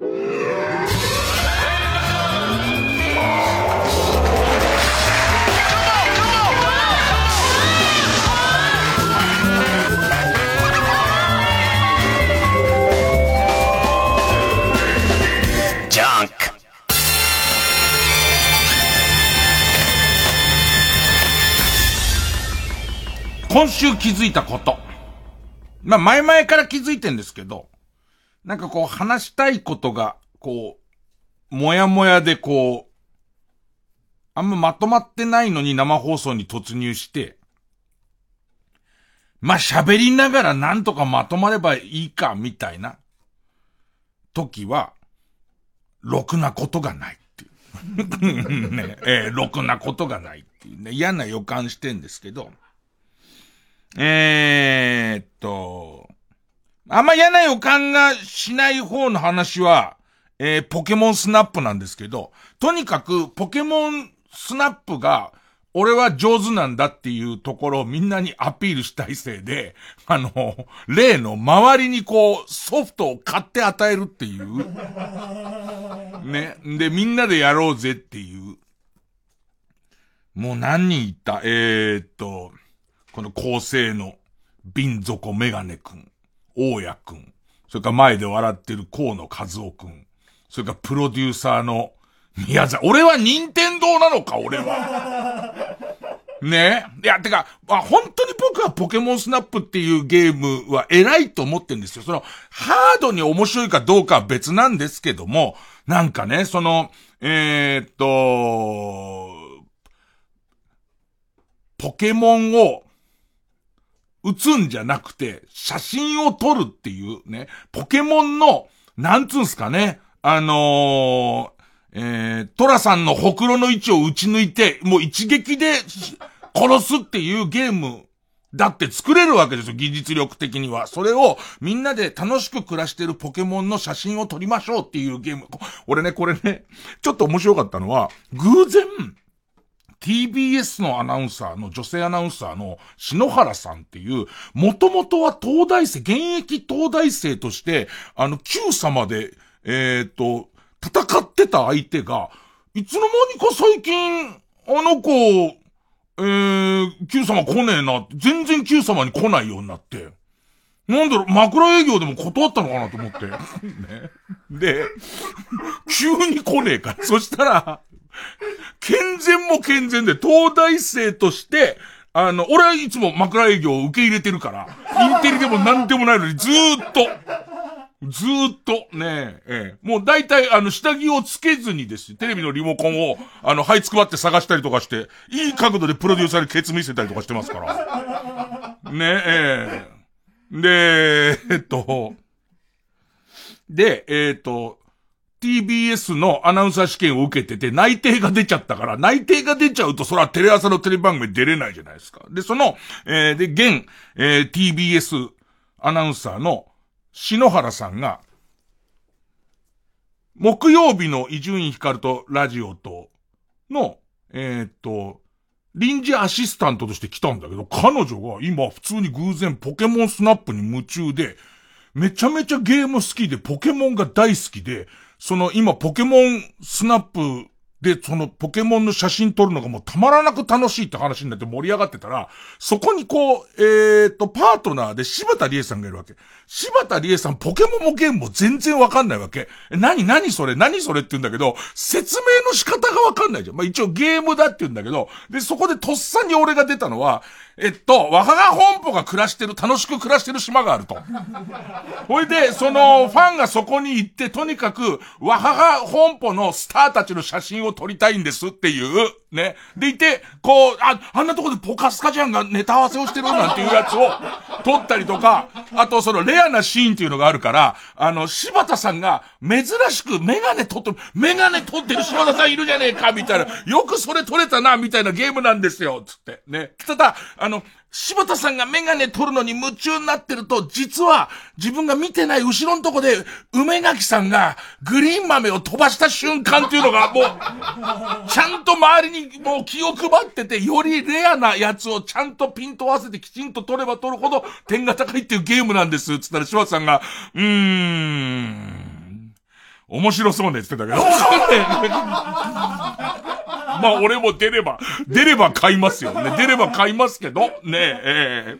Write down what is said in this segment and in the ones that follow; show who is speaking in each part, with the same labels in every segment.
Speaker 1: 今週気づいたこと。まあ、前々から気づいてんですけど、なんかこう話したいことが、こう、もやもやでこう、あんままとまってないのに生放送に突入して、まあ、喋りながらなんとかまとまればいいか、みたいな、時は、ろくなことがないっていう。ね、えー、ろくなことがないっていうね、嫌な予感してんですけど、えー、っと、あんま嫌な予感がしない方の話は、えー、ポケモンスナップなんですけど、とにかくポケモンスナップが、俺は上手なんだっていうところをみんなにアピールしたいせいで、あの、例の周りにこう、ソフトを買って与えるっていう。ね。で、みんなでやろうぜっていう。もう何人いた？えー、っと、この構成の、瓶底メガネくん、大家くん、それから前で笑ってる河野和夫くん、それからプロデューサーの宮沢、俺は任天堂なのか、俺は。ね？いや、てか、まあ、本当に僕はポケモンスナップっていうゲームは偉いと思ってんですよ。その、ハードに面白いかどうかは別なんですけども、なんかね、その、えー、っと、ポケモンを打つんじゃなくて、写真を撮るっていうね、ポケモンの、なんつうんすかね、あのー、えー、トラさんのほくろの位置を打ち抜いて、もう一撃で殺すっていうゲームだって作れるわけですよ、技術力的には。それをみんなで楽しく暮らしてるポケモンの写真を撮りましょうっていうゲーム。俺ね、これね、ちょっと面白かったのは、偶然、TBS のアナウンサーの、女性アナウンサーの篠原さんっていう、もともとは東大生、現役東大生として、あの、Q 様で、えっ、ー、と、戦ってた相手が、いつの間にか最近、あの子、えー、Q 様来ねえな、全然 Q 様に来ないようになって、なんだろう、枕営業でも断ったのかなと思って。ね。で、急に来ねえから。そしたら、健全も健全で、東大生として、あの、俺はいつも枕営業を受け入れてるから、インテリでも何でもないのにずーっと、ずーっと。ね、えええ、もう大体あの下着をつけずにですテレビのリモコンをあの、はいつくばって探したりとかして、いい角度でプロデューサーにケツ見せたりとかしてますから。ねえ、ええ、で、えっと、で、えっと、TBS のアナウンサー試験を受けてて内定が出ちゃったから、内定が出ちゃうとそらテレ朝のテレビ番組出れないじゃないですか。で、その、えー、で、現、えー、TBS アナウンサーの篠原さんが、木曜日の伊集院光とラジオとの、えー、っと、臨時アシスタントとして来たんだけど、彼女が今普通に偶然ポケモンスナップに夢中で、めちゃめちゃゲーム好きで、ポケモンが大好きで、その今ポケモンスナップで、そのポケモンの写真撮るのがもうたまらなく楽しいって話になって盛り上がってたら、そこにこう、えー、っと、パートナーで柴田理恵さんがいるわけ。柴田理恵さんポケモンもゲームも全然わかんないわけ。え、何何それ何それって言うんだけど、説明の仕方がわかんないじゃん。まあ一応ゲームだって言うんだけど、で、そこでとっさに俺が出たのは、えっと、若が本舗が暮らしてる、楽しく暮らしてる島があると。ほいで、その、ファンがそこに行って、とにかく、若が本舗のスターたちの写真を撮りたいんですっていう、ね。でいて、こう、あ、あんなとこでポカスカちゃんがネタ合わせをしてるなんていうやつを撮ったりとか、あとそのレアなシーンっていうのがあるから、あの、柴田さんが珍しくメガネ撮って、メガネ撮ってる柴田さんいるじゃねえか、みたいな。よくそれ撮れたな、みたいなゲームなんですよ、つって。ね。ただ、あの、柴田さんがメガネ取るのに夢中になってると、実は自分が見てない後ろのとこで、梅垣さんがグリーン豆を飛ばした瞬間っていうのがもう、ちゃんと周りにもう気を配ってて、よりレアなやつをちゃんとピント合わせてきちんと取れば取るほど点が高いっていうゲームなんです。つったら柴田さんが、うーん。面白そうねって言ってたけど。まあ俺も出れば、出れば買いますよね。出れば買いますけど、ねえ、ええ、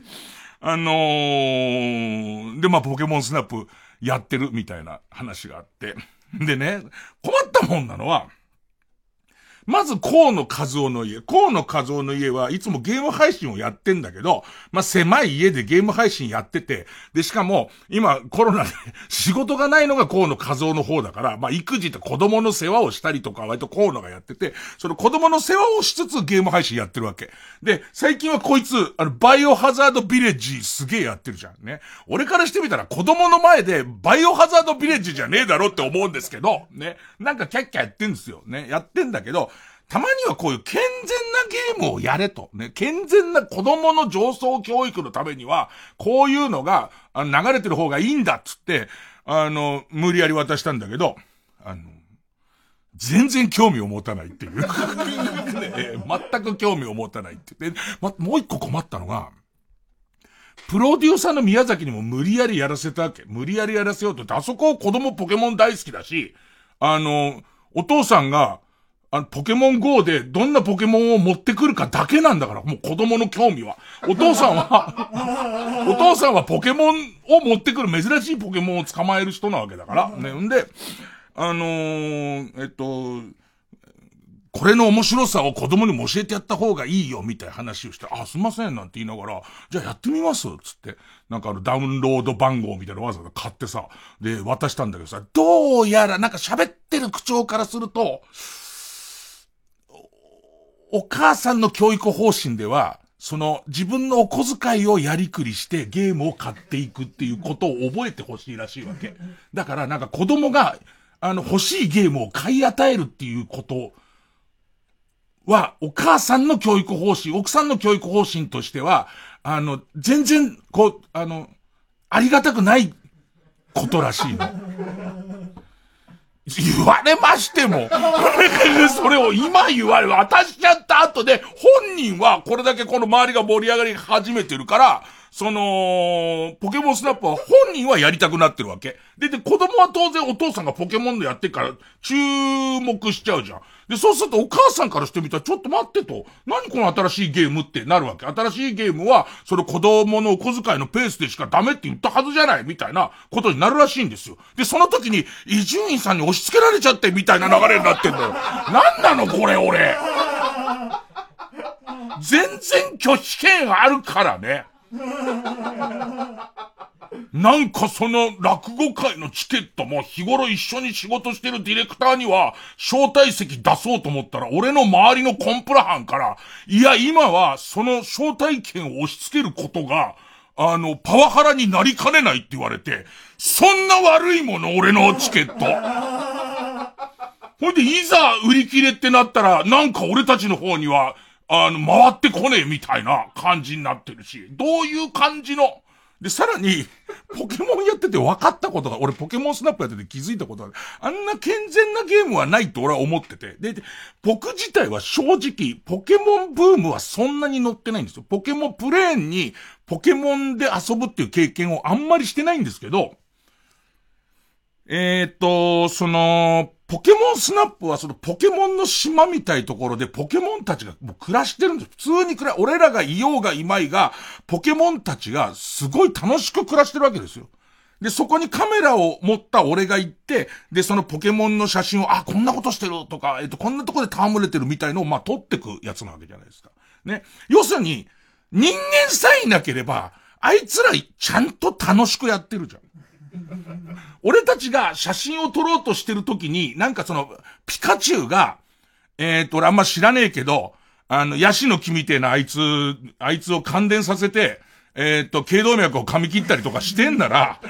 Speaker 1: あのー、でまあポケモンスナップやってるみたいな話があって。でね、困ったもんなのは、まず、河野和夫の家。河野和夫の家はいつもゲーム配信をやってんだけど、まあ、狭い家でゲーム配信やってて、で、しかも、今、コロナで 仕事がないのが河野和夫の方だから、まあ、育児と子供の世話をしたりとか、割と河野がやってて、その子供の世話をしつつゲーム配信やってるわけ。で、最近はこいつ、あの、バイオハザードビレッジすげえやってるじゃんね。俺からしてみたら子供の前でバイオハザードビレッジじゃねえだろって思うんですけど、ね。なんかキャッキャやってんですよ。ね。やってんだけど、たまにはこういう健全なゲームをやれと。ね、健全な子供の上層教育のためには、こういうのが、あの、流れてる方がいいんだっつって、あの、無理やり渡したんだけど、あの、全然興味を持たないっていう。ね、全く興味を持たないってで、ま、もう一個困ったのが、プロデューサーの宮崎にも無理やりやらせたわけ。無理やりやらせようと。あそこ子供ポケモン大好きだし、あの、お父さんが、あの、ポケモン GO でどんなポケモンを持ってくるかだけなんだから、もう子供の興味は。お父さんは お父さんはポケモンを持ってくる珍しいポケモンを捕まえる人なわけだから。ね。んで、あのー、えっと、これの面白さを子供にも教えてやった方がいいよ、みたいな話をして、あ、すいません、なんて言いながら、じゃあやってみますつって、なんかあの、ダウンロード番号みたいなのわざわざ買ってさ、で、渡したんだけどさ、どうやらなんか喋ってる口調からすると、お母さんの教育方針では、その自分のお小遣いをやりくりしてゲームを買っていくっていうことを覚えてほしいらしいわけ。だからなんか子供が、あの欲しいゲームを買い与えるっていうことは、お母さんの教育方針、奥さんの教育方針としては、あの、全然、こう、あの、ありがたくないことらしいの。言われましても、それを今言われ、渡しちゃった後で、本人はこれだけこの周りが盛り上がり始めてるから、その、ポケモンスナップは本人はやりたくなってるわけ。で、で、子供は当然お父さんがポケモンでやってるから注目しちゃうじゃん。で、そうするとお母さんからしてみたら、ちょっと待ってと、何この新しいゲームってなるわけ。新しいゲームは、その子供のお小遣いのペースでしかダメって言ったはずじゃない、みたいなことになるらしいんですよ。で、その時に、伊集院さんに押し付けられちゃって、みたいな流れになってんだよ。なんなのこれ、俺。全然拒否権あるからね。なんかその落語会のチケットも日頃一緒に仕事してるディレクターには招待席出そうと思ったら俺の周りのコンプラ班から、いや今はその招待券を押し付けることが、あの、パワハラになりかねないって言われて、そんな悪いもの俺のチケット。ほんで、いざ売り切れってなったら、なんか俺たちの方には、あの、回ってこねえみたいな感じになってるし、どういう感じの、で、さらに、ポケモンやってて分かったことが、俺ポケモンスナップやってて気づいたことが、あんな健全なゲームはないと俺は思ってて。で、僕自体は正直、ポケモンブームはそんなに乗ってないんですよ。ポケモンプレーンに、ポケモンで遊ぶっていう経験をあんまりしてないんですけど、えっ、と、その、ポケモンスナップはそのポケモンの島みたいところでポケモンたちがもう暮らしてるんです。普通に暮ら、俺らがいようがいまいが、ポケモンたちがすごい楽しく暮らしてるわけですよ。で、そこにカメラを持った俺が行って、で、そのポケモンの写真を、あ、こんなことしてるとか、えっと、こんなとこで戯れてるみたいのを、まあ、撮ってくやつなわけじゃないですか。ね。要するに、人間さえいなければ、あいつらちゃんと楽しくやってるじゃん。俺たちが写真を撮ろうとしてる時に、なんかその、ピカチュウが、えっ、と、俺あんま知らねえけど、あの、ヤシの木みてえなあいつ、あいつを感電させて、えっ、と、頸動脈を噛み切ったりとかしてんなら、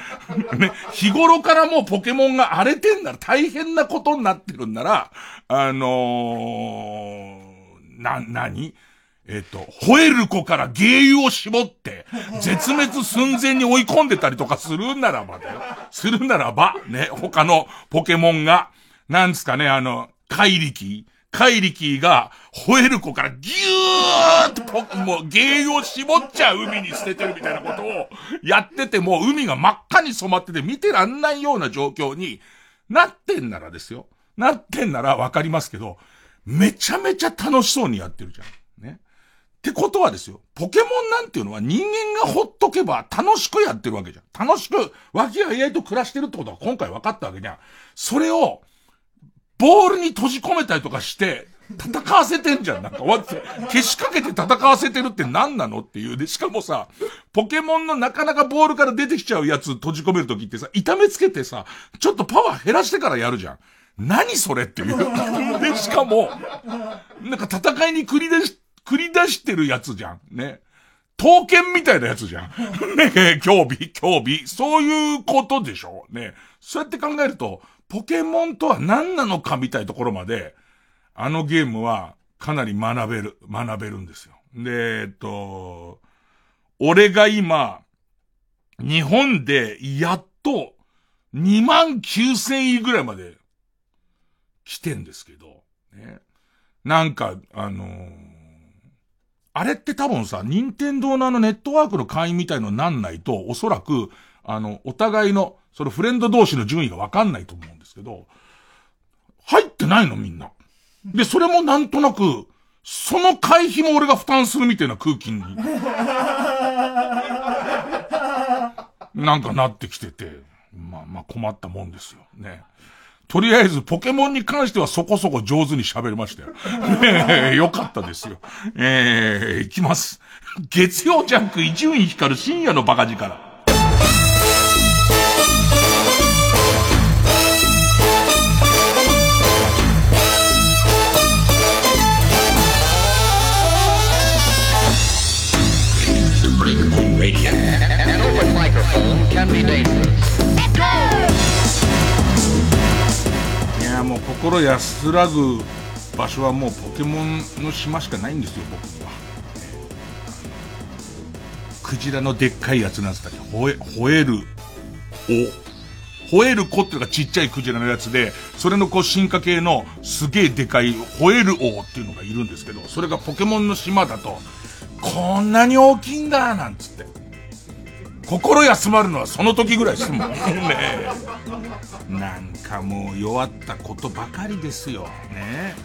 Speaker 1: ね、日頃からもうポケモンが荒れてんなら大変なことになってるんなら、あのー、な、なにえっ、と、吠える子から芸油を絞って、絶滅寸前に追い込んでたりとかするならばだよ。するならば、ね、他のポケモンが、なんですかね、あの、怪力怪力が、吠える子からギューッともう芸油を絞っちゃう海に捨ててるみたいなことをやってても、海が真っ赤に染まってて見てらんないような状況に、なってんならですよ。なってんならわかりますけど、めちゃめちゃ楽しそうにやってるじゃん。ってことはですよ、ポケモンなんていうのは人間がほっとけば楽しくやってるわけじゃん。楽しく、脇がいいと暮らしてるってことは今回分かったわけじゃん。それを、ボールに閉じ込めたりとかして、戦わせてんじゃん。なんか、わって、消しかけて戦わせてるって何なのっていう。で、しかもさ、ポケモンのなかなかボールから出てきちゃうやつ閉じ込めるときってさ、痛めつけてさ、ちょっとパワー減らしてからやるじゃん。何それっていう。で、しかも、なんか戦いに繰り出し、繰り出してるやつじゃん。ね。刀剣みたいなやつじゃん。ね競技、競技。そういうことでしょね。そうやって考えると、ポケモンとは何なのかみたいなところまで、あのゲームはかなり学べる、学べるんですよ。で、えっと、俺が今、日本でやっと2万9千位ぐらいまで来てんですけど、ね。なんか、あのー、あれって多分さ、任天堂のあのネットワークの会員みたいのなんないと、おそらく、あの、お互いの、そのフレンド同士の順位がわかんないと思うんですけど、入ってないのみんな。で、それもなんとなく、その会費も俺が負担するみたいな空気に、なんかなってきてて、まあまあ困ったもんですよ。ね。とりあえず、ポケモンに関してはそこそこ上手に喋れましたよ。え、よかったですよ。えー、いきます。月曜ジャンク伊集院光る深夜のバカ力。い心安らぐ場所はもうポケモンの島しかないんですよ僕にはクジラのでっかいやつなんつったっけ吠え吠える。お。吠える子っていうのがちっちゃいクジラのやつで、それのこう進化系のすげえでかい吠える王っていうのがいるんですけど、それがポケモンの島だと、こんなに大きいんだなんつって。心休まるのはその時ぐらいですもん ね。なんかもう弱ったことばかりですよ。ね。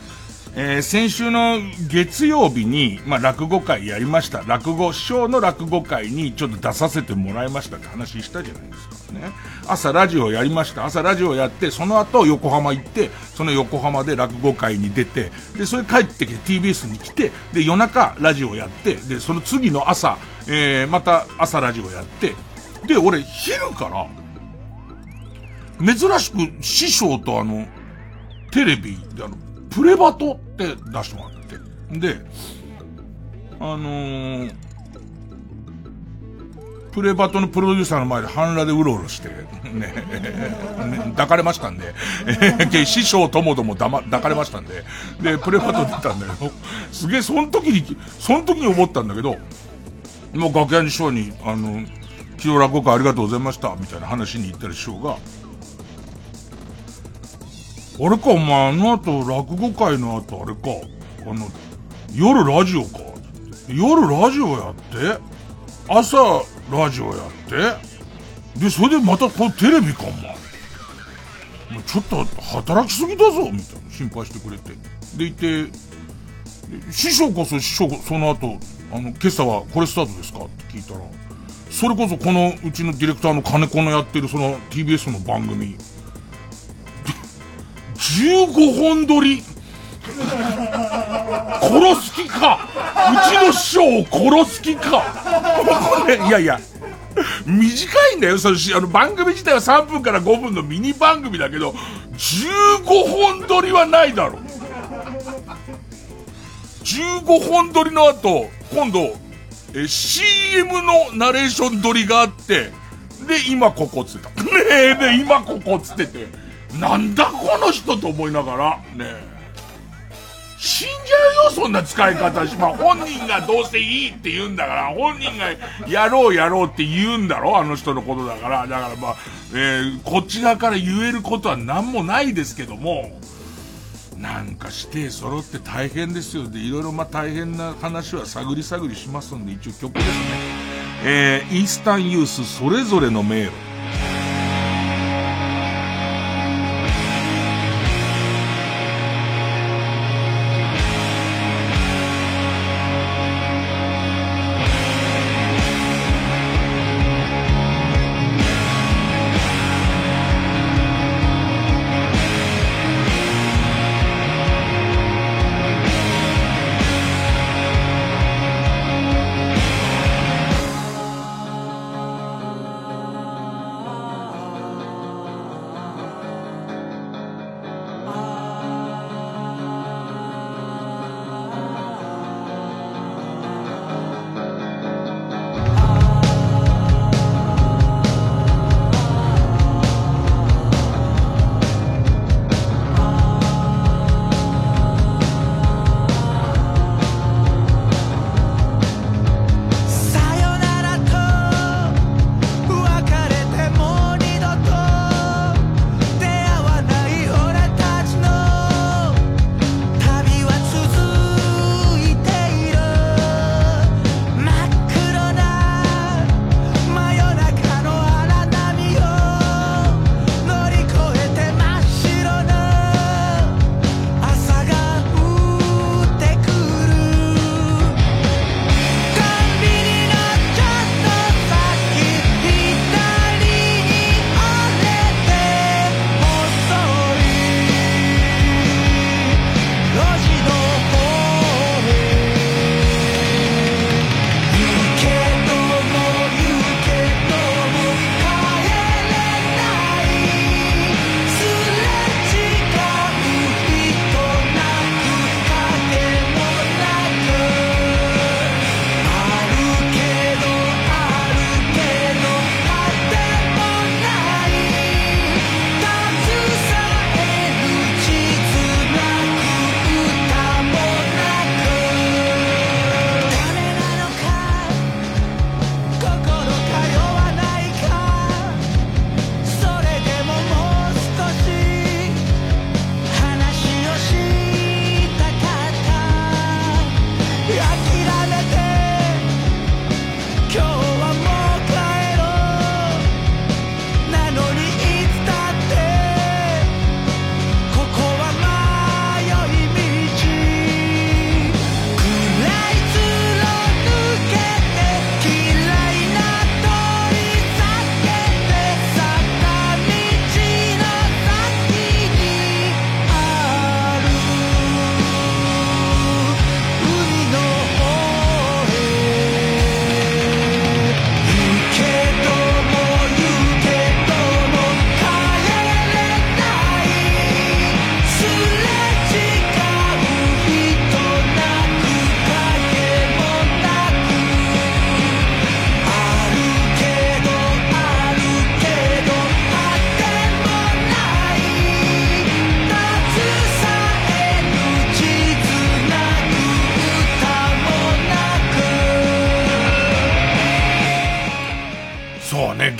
Speaker 1: えー、先週の月曜日に、まあ、落語会やりました。落語、師匠の落語会にちょっと出させてもらいましたって話したじゃないですか。ね。朝ラジオやりました。朝ラジオやって、その後横浜行って、その横浜で落語会に出て、で、それ帰ってきて TBS に来て、で、夜中ラジオやって、で、その次の朝、えー、また朝ラジオやって、で、俺、昼から、珍しく師匠とあの、テレビであの、プレバトって出してもらって。で、あのー、プレバトのプロデューサーの前で半裸でうろうろして、ね、ね抱かれましたんで、え師匠ともどもだま、抱かれましたんで、で、プレバト出たんだけど、すげえ、その時に、その時に思ったんだけど、もう楽屋に師匠に、あの、昨日落語会ありがとうございました、みたいな話に行ったら師匠が、あれか、お前、あの後、落語会の後、あれか、あの、夜ラジオか。夜ラジオやって、朝ラジオやって、で、それでまたこのテレビか、お前。もうちょっと働きすぎだぞ、みたいな。心配してくれて。で、いて、師匠こそ師匠、その後、あの、今朝はこれスタートですか？って聞いたら、それこそこのうちのディレクターの金子のやってるその TBS の番組、15本撮り。殺す気か？うちの師匠を殺す気か？いやいや、短いんだよ。そのあの番組自体は3分から5分のミニ番組だけど、15本撮りはないだろ。15本撮りの後、今度、え、CM のナレーション撮りがあって、で、今ここつってた。ねえ、で、今ここつってて。なんだこの人と思いながら、ね死んじゃうよ、そんな使い方し。ま、本人がどうせいいって言うんだから、本人がやろうやろうって言うんだろあの人のことだから。だからまあ、えー、こち側から言えることは何もないですけども、なんかして揃って大変ですよ。で、いろいろまあ大変な話は探り探りしますんで、一応曲ですね。えー、イースタンユースそれぞれの迷路。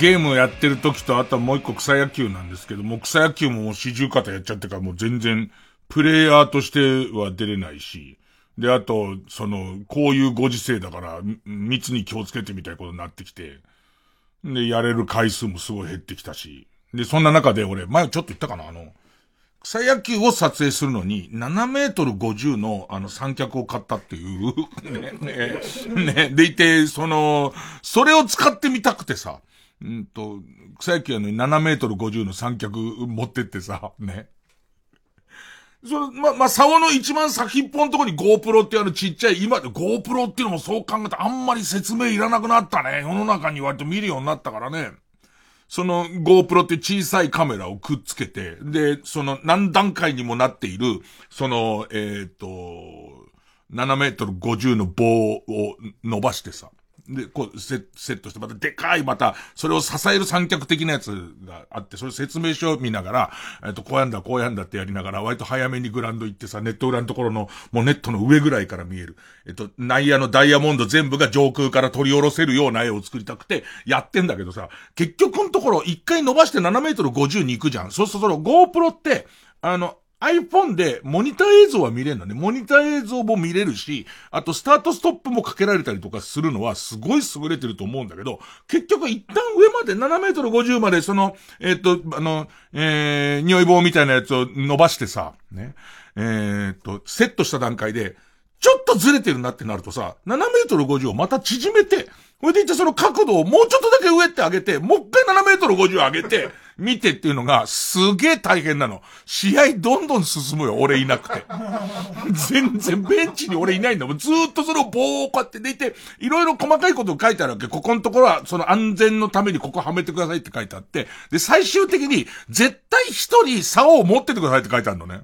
Speaker 1: ゲームやってる時と、あとはもう一個草野球なんですけども、草野球も四十肩やっちゃってからもう全然、プレイヤーとしては出れないし、で、あと、その、こういうご時世だから、密に気をつけてみたいことになってきて、で、やれる回数もすごい減ってきたし、で、そんな中で俺、前ちょっと言ったかな、あの、草野球を撮影するのに、7メートル50の、あの、三脚を買ったっていう ね、ね、ね、でいて、その、それを使ってみたくてさ、うんと、草野球やのに7メートル50の三脚持ってってさ、ね。その、ま、まあ、竿の一番先っぽのところに GoPro ってあるちっちゃい、今で GoPro っていうのもそう考えたらあんまり説明いらなくなったね。世の中に割と見るようになったからね。その GoPro って小さいカメラをくっつけて、で、その何段階にもなっている、その、えっ、ー、と、7メートル50の棒を伸ばしてさ。で、こうセ、ットして、またでかい、また、それを支える三脚的なやつがあって、それ説明書を見ながら、えっ、と、こうやんだ、こうやんだってやりながら、割と早めにグランド行ってさ、ネット裏のところの、もうネットの上ぐらいから見える。えっと、内野のダイヤモンド全部が上空から取り下ろせるような絵を作りたくて、やってんだけどさ、結局のところ、一回伸ばして7メートル50に行くじゃん。そうすると、その GoPro って、あの、iPhone でモニター映像は見れるのね。モニター映像も見れるし、あとスタートストップもかけられたりとかするのはすごい優れてると思うんだけど、結局一旦上まで7メートル50までその、えっ、と、あの、えー、匂い棒みたいなやつを伸ばしてさ、ね。えー、っと、セットした段階で、ちょっとずれてるなってなるとさ、7メートル50をまた縮めて、これでいってその角度をもうちょっとだけ上って上げて、もう一回7メートル50上げて、見てっていうのがすげえ大変なの。試合どんどん進むよ、俺いなくて。全然ベンチに俺いないんだもん。ずっとその棒をこうやってでいて、いろいろ細かいことを書いてあるわけ。ここのところはその安全のためにここはめてくださいって書いてあって、で、最終的に絶対一人竿を持っててくださいって書いてあるのね。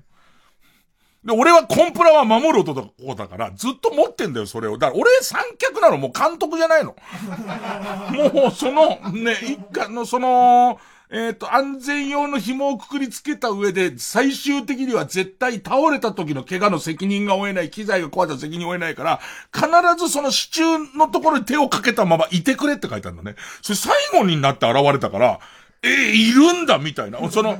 Speaker 1: で、俺はコンプラは守る男だから、ずっと持ってんだよ、それを。だから俺三脚なの、もう監督じゃないの。もう、その、ね、一家の、その、えっ、と、安全用の紐をくくりつけた上で、最終的には絶対倒れた時の怪我の責任が負えない、機材が壊れた責任を負えないから、必ずその支柱のところに手をかけたままいてくれって書いてあるんだね。それ最後になって現れたから、え、いるんだみたいな。その、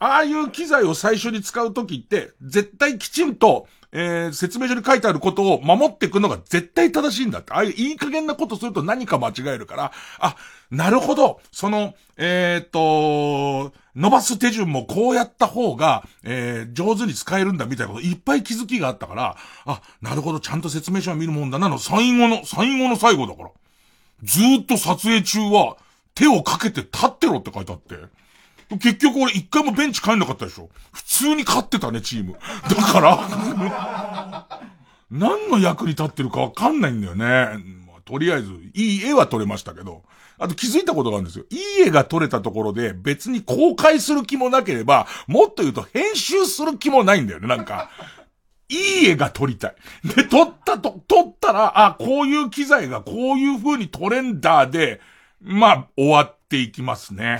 Speaker 1: ああいう機材を最初に使うときって、絶対きちんと、えー、説明書に書いてあることを守っていくのが絶対正しいんだって。ああいういい加減なことすると何か間違えるから、あ、なるほど。その、えっ、と、伸ばす手順もこうやった方が、えー、上手に使えるんだみたいなこといっぱい気づきがあったから、あ、なるほど、ちゃんと説明書は見るもんだなの最後の、最後の最後だから。ずっと撮影中は、手をかけて立ってろって書いてあって。結局俺一回もベンチ帰んなかったでしょ普通に勝ってたね、チーム。だから 何の役に立ってるかわかんないんだよね。まあ、とりあえず、いい絵は撮れましたけど。あと気づいたことがあるんですよ。いい絵が撮れたところで別に公開する気もなければ、もっと言うと編集する気もないんだよね、なんか。いい絵が撮りたい。で、撮ったと、撮ったら、あ、こういう機材がこういう風に撮れんだで、まあ、終わっていきますね。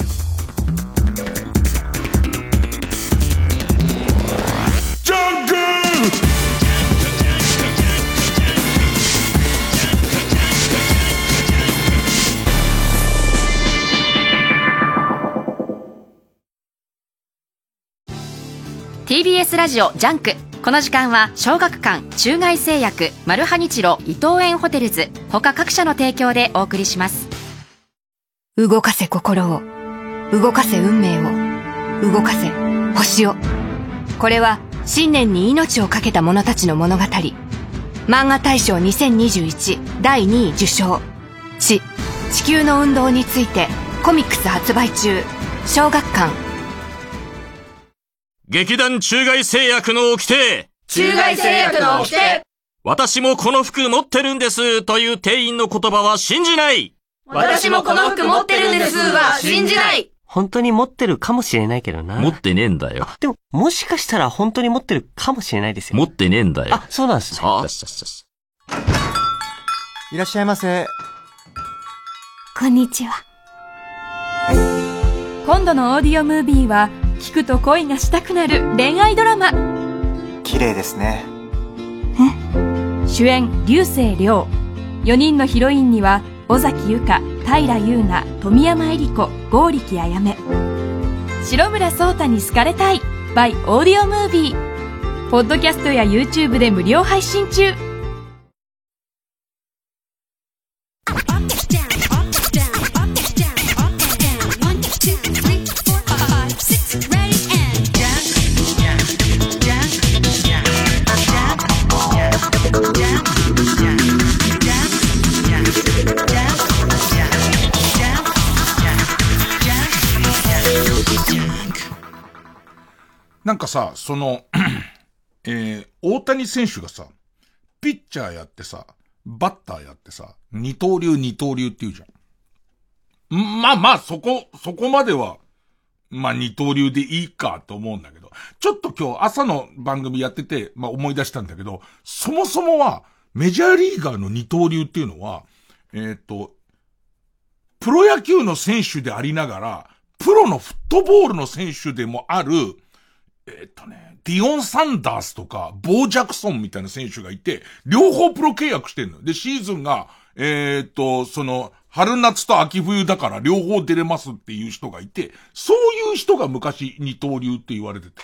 Speaker 2: TBS ラジオジャンクこの時間は小学館中外製薬マルハニチロ伊東園ホテルズ他各社の提供でお送りします
Speaker 3: 動かせ心を。動かせ運命を。動かせ星を。これは信念に命を懸けた者たちの物語。漫画大賞2021第2位受賞。チ。地球の運動についてコミックス発売中。小学館。
Speaker 4: 劇団中外製薬の掟
Speaker 5: 中外製薬の掟
Speaker 4: 私もこの服持ってるんですという店員の言葉は信じない
Speaker 5: 私もこの服持ってるんですは信じない
Speaker 6: 本当に持ってるかもしれないけどな。
Speaker 4: 持ってねえんだよ。
Speaker 6: でも、もしかしたら本当に持ってるかもしれないですよ。
Speaker 4: 持ってねえんだよ。
Speaker 6: あ、そうなんですね。あ
Speaker 7: いらっしゃいませ。
Speaker 8: こんにちは。
Speaker 9: 今度のオーディオムービーは、聞くと恋がしたくなる恋愛ドラマ。
Speaker 7: 綺麗ですね。
Speaker 9: え？主演、流星涼。4人のヒロインには、尾崎由香、平優奈富山恵里子剛力あやめ白村聡太に好かれたい by オーディオムービーポッドキャストや YouTube で無料配信中
Speaker 1: なんかさ、その、えー、大谷選手がさ、ピッチャーやってさ、バッターやってさ、二刀流二刀流って言うじゃん。まあまあ、そこ、そこまでは、まあ二刀流でいいかと思うんだけど、ちょっと今日朝の番組やってて、まあ思い出したんだけど、そもそもは、メジャーリーガーの二刀流っていうのは、えっ、ー、と、プロ野球の選手でありながら、プロのフットボールの選手でもある、えっとね、ディオン・サンダースとか、ボー・ジャクソンみたいな選手がいて、両方プロ契約してんの。で、シーズンが、えー、っと、その、春夏と秋冬だから両方出れますっていう人がいて、そういう人が昔二刀流って言われてて。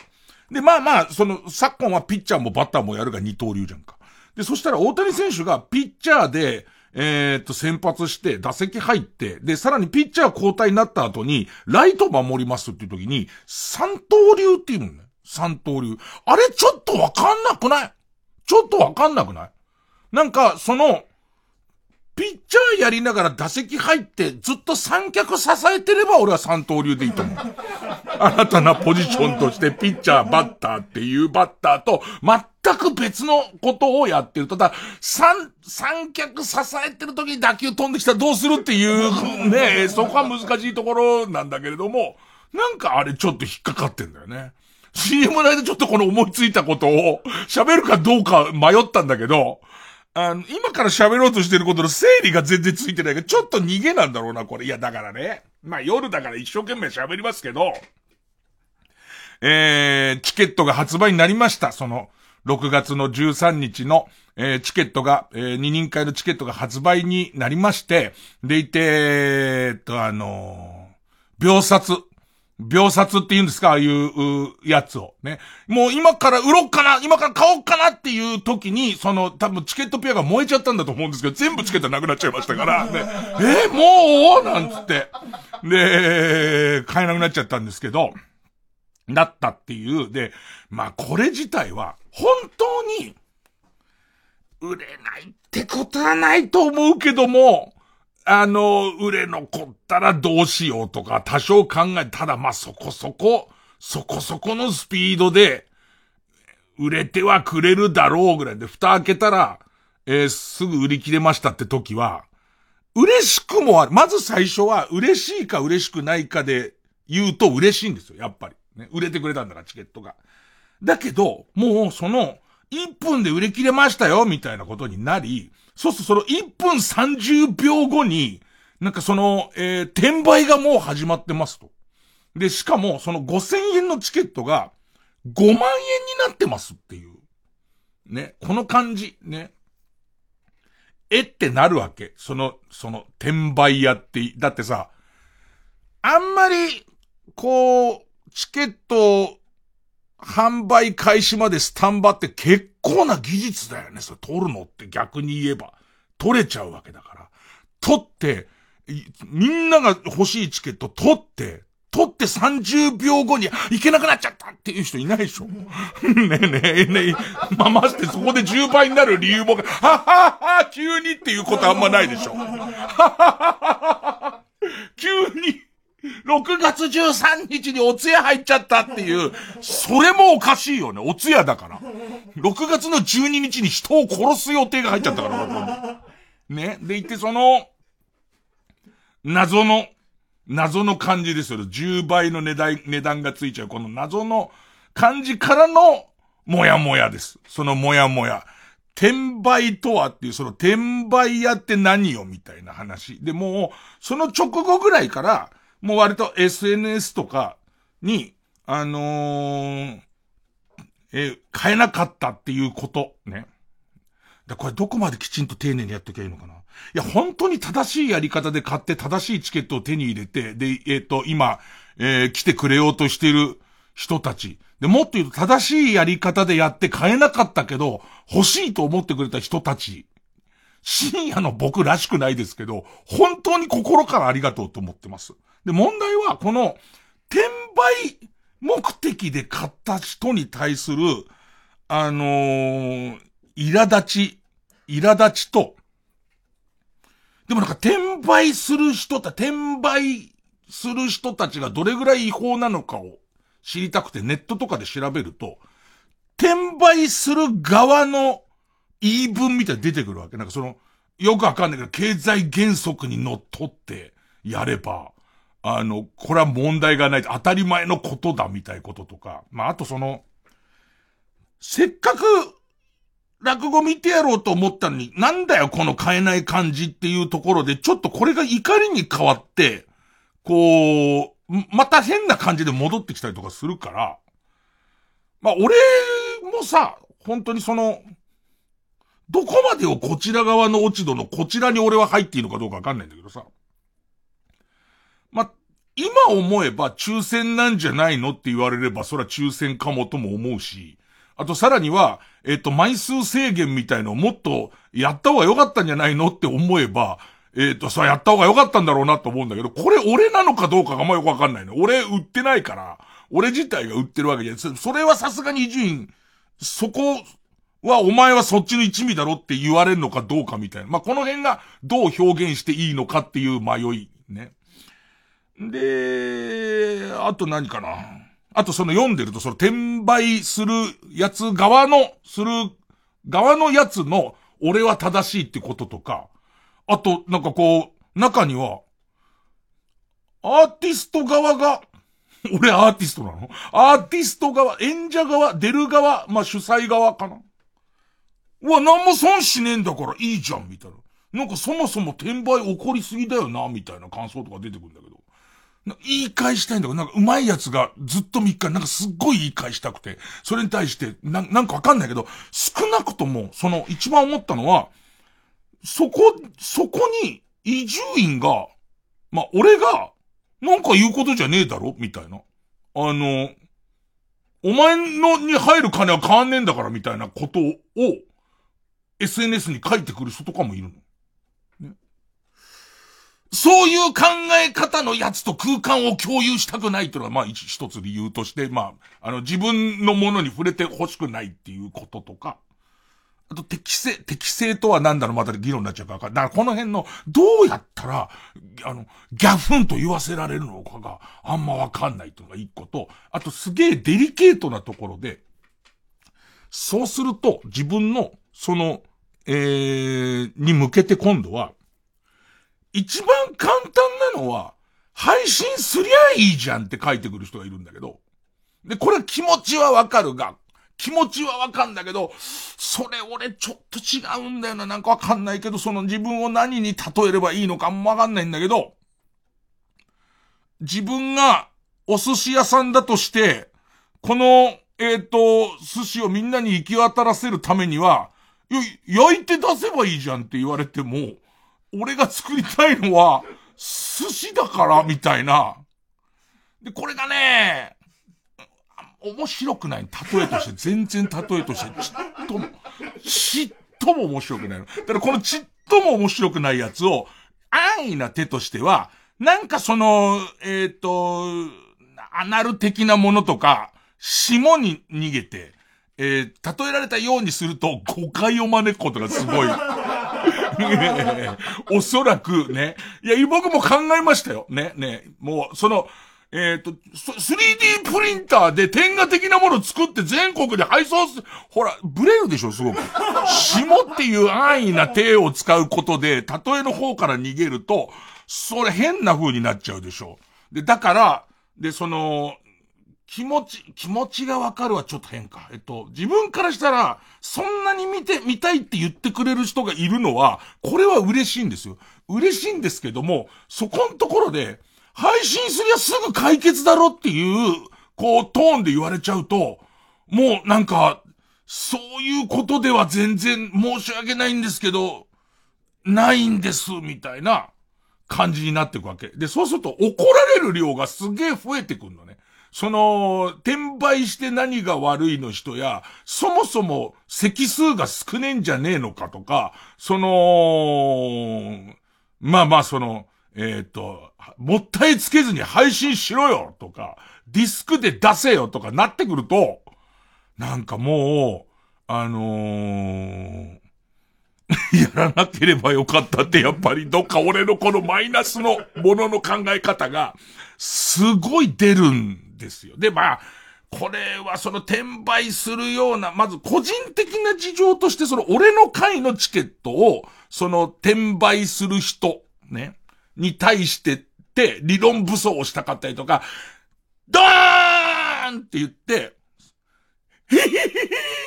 Speaker 1: で、まあまあ、その、昨今はピッチャーもバッターもやるが二刀流じゃんか。で、そしたら大谷選手がピッチャーで、えー、っと、先発して、打席入って、で、さらにピッチャー交代になった後に、ライト守りますっていう時に、三刀流っていうのね。三刀流。あれちょっとわかんなくない？ちょっとわかんなくない？なんか、その、ピッチャーやりながら打席入ってずっと三脚支えてれば俺は三刀流でいいと思う。新たなポジションとしてピッチャー、バッターっていうバッターと全く別のことをやってると、だ三、三脚支えてる時に打球飛んできたらどうするっていうね、そこは難しいところなんだけれども、なんかあれちょっと引っかかってんだよね。CM 内でちょっとこの思いついたことを喋るかどうか迷ったんだけど、あの、今から喋ろうとしてることの整理が全然ついてないから、ちょっと逃げなんだろうな、これ。いや、だからね。まあ、夜だから一生懸命喋りますけど、えー、チケットが発売になりました。その、6月の13日の、えー、チケットが、えー、二人会のチケットが発売になりまして、でいて、えっと、あのー、秒殺。秒殺って言うんですか？ああいう、うやつを。ね。もう今から売ろうかな今から買おうかなっていう時に、その、多分チケットペアが燃えちゃったんだと思うんですけど、全部チケットなくなっちゃいましたから、ね。えー、もう？なんつって。で、買えなくなっちゃったんですけど、だったっていう。で、まあこれ自体は、本当に、売れないってことはないと思うけども、あの、売れ残ったらどうしようとか多少考え、ただまあそこそこ、そこそこのスピードで、売れてはくれるだろうぐらいで、蓋開けたら、えー、すぐ売り切れましたって時は、嬉しくもある。まず最初は嬉しいか嬉しくないかで言うと嬉しいんですよ、やっぱり。ね、売れてくれたんだから、チケットが。だけど、もうその、1分で売り切れましたよ、みたいなことになり、そうするとその1分30秒後に、なんかその、えー、転売がもう始まってますと。で、しかも、その5000円のチケットが5万円になってますっていう。ね。この感じ。ね。えってなるわけ。その、その、転売屋って、だってさ、あんまり、こう、チケット販売開始までスタンバって結構な技術だよね。それ取るのって逆に言えば。取れちゃうわけだから。取って、みんなが欲しいチケット取って、取って30秒後に行けなくなっちゃったっていう人いないでしょねえ ねえねえ、まあましてそこで10倍になる理由も、ははは急にっていうことあんまないでしょははは急に6月13日にお通夜入っちゃったっていう、それもおかしいよね。お通夜だから。6月の12日に人を殺す予定が入っちゃったから、ね。で、いてその、謎の、謎の感じですよ。10倍の値段、値段がついちゃう、この謎の感じからの、もやもやです。そのもやもや。転売とはっていう、その転売屋って何よみたいな話。で、もう、その直後ぐらいから、もう割と SNS とかに、あのー、え買えなかったっていうこと、ね。だこれどこまできちんと丁寧にやっておきゃいいのかな。いや、本当に正しいやり方で買って正しいチケットを手に入れて、で、えっ、ー、と、今、えー、来てくれようとしている人たち。で、もっと言うと正しいやり方でやって買えなかったけど、欲しいと思ってくれた人たち。深夜の僕らしくないですけど、本当に心からありがとうと思ってます。で、問題は、この、転売目的で買った人に対する、あのー、苛立ち、苛立ちと、でもなんか転売する人た、転売する人たちがどれぐらい違法なのかを知りたくてネットとかで調べると、転売する側の言い分みたいに出てくるわけ。なんかその、よくわかんないけど、経済原則にのっとってやれば、あの、これは問題がない、当たり前のことだみたいこととか。まあ、あとその、せっかく落語見てやろうと思ったのに、なんだよこの変えない感じっていうところで、ちょっとこれが怒りに変わって、こう、また変な感じで戻ってきたりとかするから、まあ俺もさ、本当にその、どこまでをこちら側の落ち度のこちらに俺は入っていいのかどうかわかんないんだけどさ。ま今思えば抽選なんじゃないのって言われれば、それは抽選かもとも思うし、あとさらには、えっ、と、枚数制限みたいのをもっとやった方が良かったんじゃないのって思えば、えっ、と、それやった方が良かったんだろうなと思うんだけど、これ俺なのかどうかがあんまよくわかんないの。俺売ってないから、俺自体が売ってるわけじゃない。それはさすがに伊集院、そこはお前はそっちの一味だろって言われるのかどうかみたいな。まあ、この辺がどう表現していいのかっていう迷い、ね。で、あと何かな？あとその読んでると、その転売するやつ側の、する側のやつの、俺は正しいってこととか、あと、なんかこう、中には、アーティスト側が、俺アーティストなの？アーティスト側、演者側、出る側、まあ、主催側かな？うわ、なんも損しねえんだからいいじゃん、みたいな。なんかそもそも転売起こりすぎだよな、みたいな感想とか出てくるんだけど。言い返したいんだけど、なんか上手いやつがずっと3日、なんかすっごい言い返したくて、それに対して、な、なんかわかんないけど、少なくとも、その一番思ったのは、そこ、そこに、移住院が、まあ、俺が、なんか言うことじゃねえだろ？みたいな。あの、お前のに入る金は変わんねえんだからみたいなことを、SNS に書いてくる人とかもいるの。そういう考え方のやつと空間を共有したくないっていうのが、まあ一つ理由として、まあ、あの自分のものに触れて欲しくないっていうこととか、あと適正、適正とは何だろうまた議論になっちゃうかわかんない。だからこの辺の、どうやったら、あの、ギャフンと言わせられるのかがあんまわかんないっていうのが一個と、あとすげえデリケートなところで、そうすると自分の、その、えー、に向けて今度は、一番簡単なのは、配信すりゃいいじゃんって書いてくる人がいるんだけど、で、これ気持ちはわかるが、気持ちはわかんだけど、それ俺ちょっと違うんだよな。なんかわかんないけど、その自分を何に例えればいいのかもわかんないんだけど、自分がお寿司屋さんだとして、この、えっ、ー、と、寿司をみんなに行き渡らせるためには、焼いて出せばいいじゃんって言われても、俺が作りたいのは、寿司だから、みたいな。で、これがね、面白くない。例えとして、全然例えとして、ちっとも、ちっとも面白くないの。だからこのちっとも面白くないやつを、安易な手としては、なんかその、えっ、ー、と、アナル的なものとか、霜に逃げて、えー、例えられたようにすると誤解を招くことがすごい。おそらくね。いや、僕も考えましたよ。ね、ね。もう、その、えっ、ー、と、3D プリンターで天画的なもの作って全国で配送す、ほら、ブレるでしょ、すごく。霜っていう安易な手を使うことで、例えの方から逃げると、それ変な風になっちゃうでしょ。で、だから、で、その、気持ち、気持ちがわかるはちょっと変か。えっと、自分からしたら、そんなに見て、見たいって言ってくれる人がいるのは、これは嬉しいんですよ。嬉しいんですけども、そこのところで、配信すりゃすぐ解決だろっていう、こう、トーンで言われちゃうと、もうなんか、そういうことでは全然申し訳ないんですけど、ないんです、みたいな感じになっていくわけ。で、そうすると怒られる量がすげえ増えてくるの。その、転売して何が悪いの人や、そもそも席数が少ねえんじゃねえのかとか、その、まあまあその、えっ、ー、と、もったいつけずに配信しろよとか、ディスクで出せよとかなってくると、なんかもう、あのー、やらなければよかったってやっぱりどっか俺のこのマイナスのものの考え方がすごい出るんですよ。で、まあ、これはその転売するような、まず個人的な事情としてその俺の会のチケットをその転売する人、ね、に対してって理論武装をしたかったりとか、ドーンって言って、ヒヒヒヒ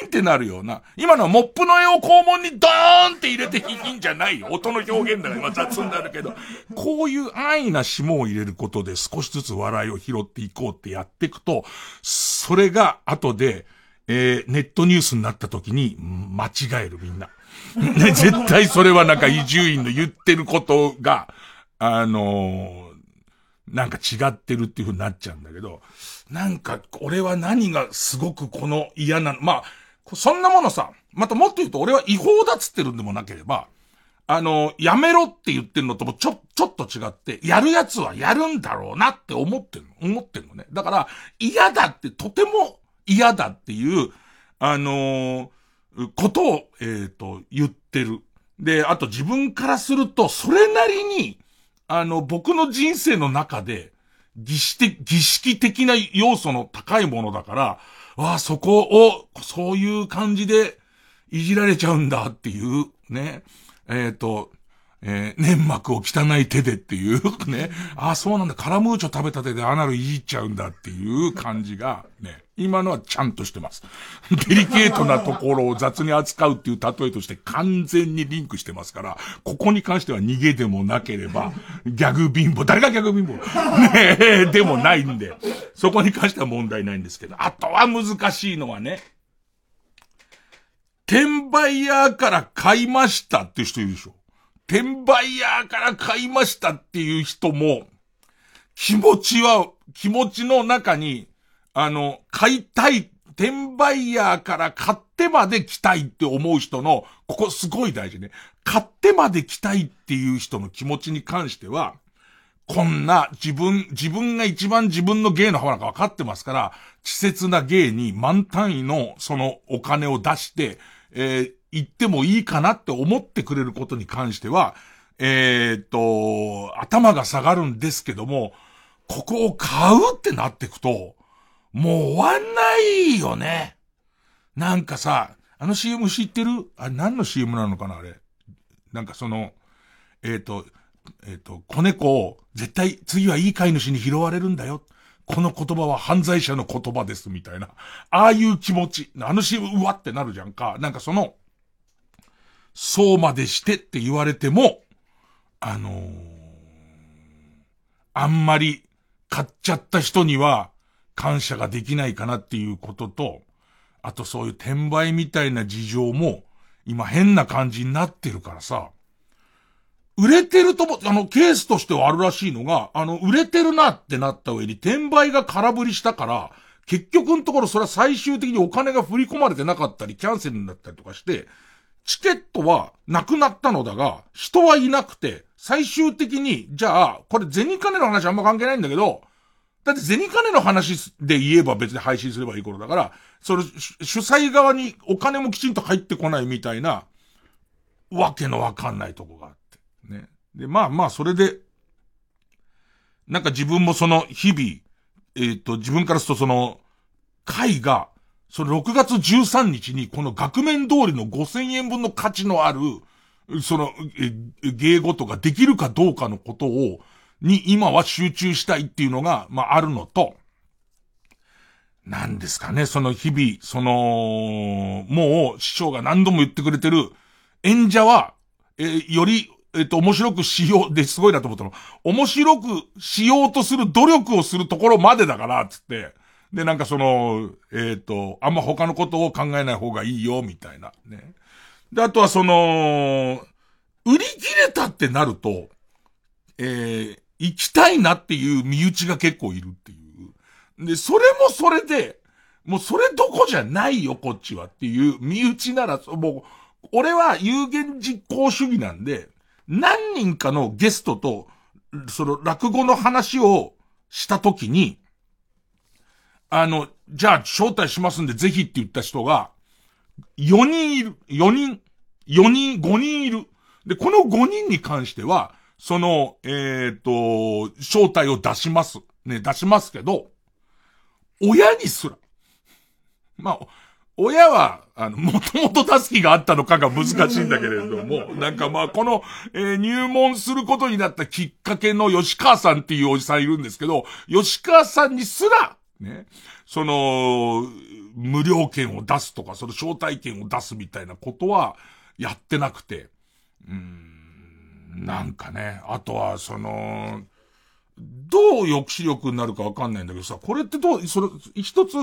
Speaker 1: ってなるような、今のはモップの絵を肛門にドーンって入れてヒヒンじゃないよ。音の表現だから今雑になるけど、こういう安易な霜を入れることで少しずつ笑いを拾っていこうってやっていくと、それが後で、えー、ネットニュースになった時に間違えるみんな。ね、絶対それはなんか伊集院の言ってることが、あのー、なんか違ってるっていう風になっちゃうんだけど、なんか、俺は何がすごくこの嫌な、まあ、そんなものさ、またもっと言うと俺は違法だっつってるんでもなければ、あの、やめろって言ってるのともちょ、ちょっと違って、やるやつはやるんだろうなって思ってるの、思ってるのね。だから、嫌だって、とても嫌だっていう、あのー、ことを、えっ、ー、と、言ってる。で、あと自分からすると、それなりに、あの、僕の人生の中で、儀式的、儀式的な要素の高いものだから、わあ、そこを、そういう感じで、いじられちゃうんだっていう、ね。えっ、ー、と、えー、粘膜を汚い手でっていうね。ああ、そうなんだ。カラムーチョ食べた手でアナルいじっちゃうんだっていう感じが、ね。今のはちゃんとしてます。デリケートなところを雑に扱うっていう例えとして完全にリンクしてますから、ここに関しては逃げでもなければ、ギャグ貧乏、誰がギャグ貧乏？ねえ、でもないんで、そこに関しては問題ないんですけど、あとは難しいのはね、転売ヤーから買いましたって人いるでしょ。転売ヤーから買いましたっていう人も、気持ちは、気持ちの中に、あの、買いたい、転売ヤーから買ってまで来たいって思う人の、ここすごい大事ね。買ってまで来たいっていう人の気持ちに関しては、こんな自分、自分が一番自分の芸の方なんか分かってますから、稚拙な芸に満単位のそのお金を出して、えー、言ってもいいかなって思ってくれることに関しては、えー、っと、頭が下がるんですけども、ここを買うってなってくと、もう終わんないよね。なんかさ、あの CM 知ってる？あれ何の CM なのかなあれ。なんかその、えっ、と、えっ、と、子猫を絶対次はいい飼い主に拾われるんだよ。この言葉は犯罪者の言葉です、みたいな。ああいう気持ち。あの CM うわってなるじゃんか。なんかその、そうまでしてって言われても、あのー、あんまり買っちゃった人には、感謝ができないかなっていうことと、あとそういう転売みたいな事情も、今変な感じになってるからさ、売れてるとも、あの、ケースとしてはあるらしいのが、あの、売れてるなってなった上に転売が空振りしたから、結局のところそれは最終的にお金が振り込まれてなかったり、キャンセルになったりとかして、チケットはなくなったのだが、人はいなくて、最終的に、じゃあ、これ銭金の話あんま関係ないんだけど、だって銭金の話で言えば別に配信すればいい頃だから、それ、主催側にお金もきちんと入ってこないみたいな、わけのわかんないとこがあって。ね。で、まあまあ、それで、なんか自分もその日々、えっ、ー、と、自分からするとその、会が、その6月13日にこの額面通りの5000円分の価値のある、その、え、芸事ができるかどうかのことを、に今は集中したいっていうのが、まあ、あるのと、なんですかね、その日々、その、もう師匠が何度も言ってくれてる、演者は、えー、より、えっ、ー、と、面白くしよう、で、すごいなと思ったの。面白くしようとする努力をするところまでだから、つって。で、なんかその、えっ、ー、と、あんま他のことを考えない方がいいよ、みたいな。ね。で、あとはその、売り切れたってなると、えー、行きたいなっていう身内が結構いるっていう。で、それもそれで、もうそれどこじゃないよ、こっちはっていう身内なら、もう、俺は有言実行主義なんで、何人かのゲストと、その落語の話をしたときに、あの、じゃあ招待しますんでぜひって言った人が、4人いる。4人。4人、5人いる。で、この5人に関しては、その、えっ、ー、と、招待を出します。ね、出しますけど、親にすら。まあ、親は、あの、もともと出す気があったのかが難しいんだけれども、なんかまあ、この、えー、入門することになったきっかけの吉川さんっていうおじさんいるんですけど、吉川さんにすら、ね、その、無料券を出すとか、その招待券を出すみたいなことはやってなくて、うん、なんかね、あとは、その、どう抑止力になるかわかんないんだけどさ、これってどう、それ、一つ、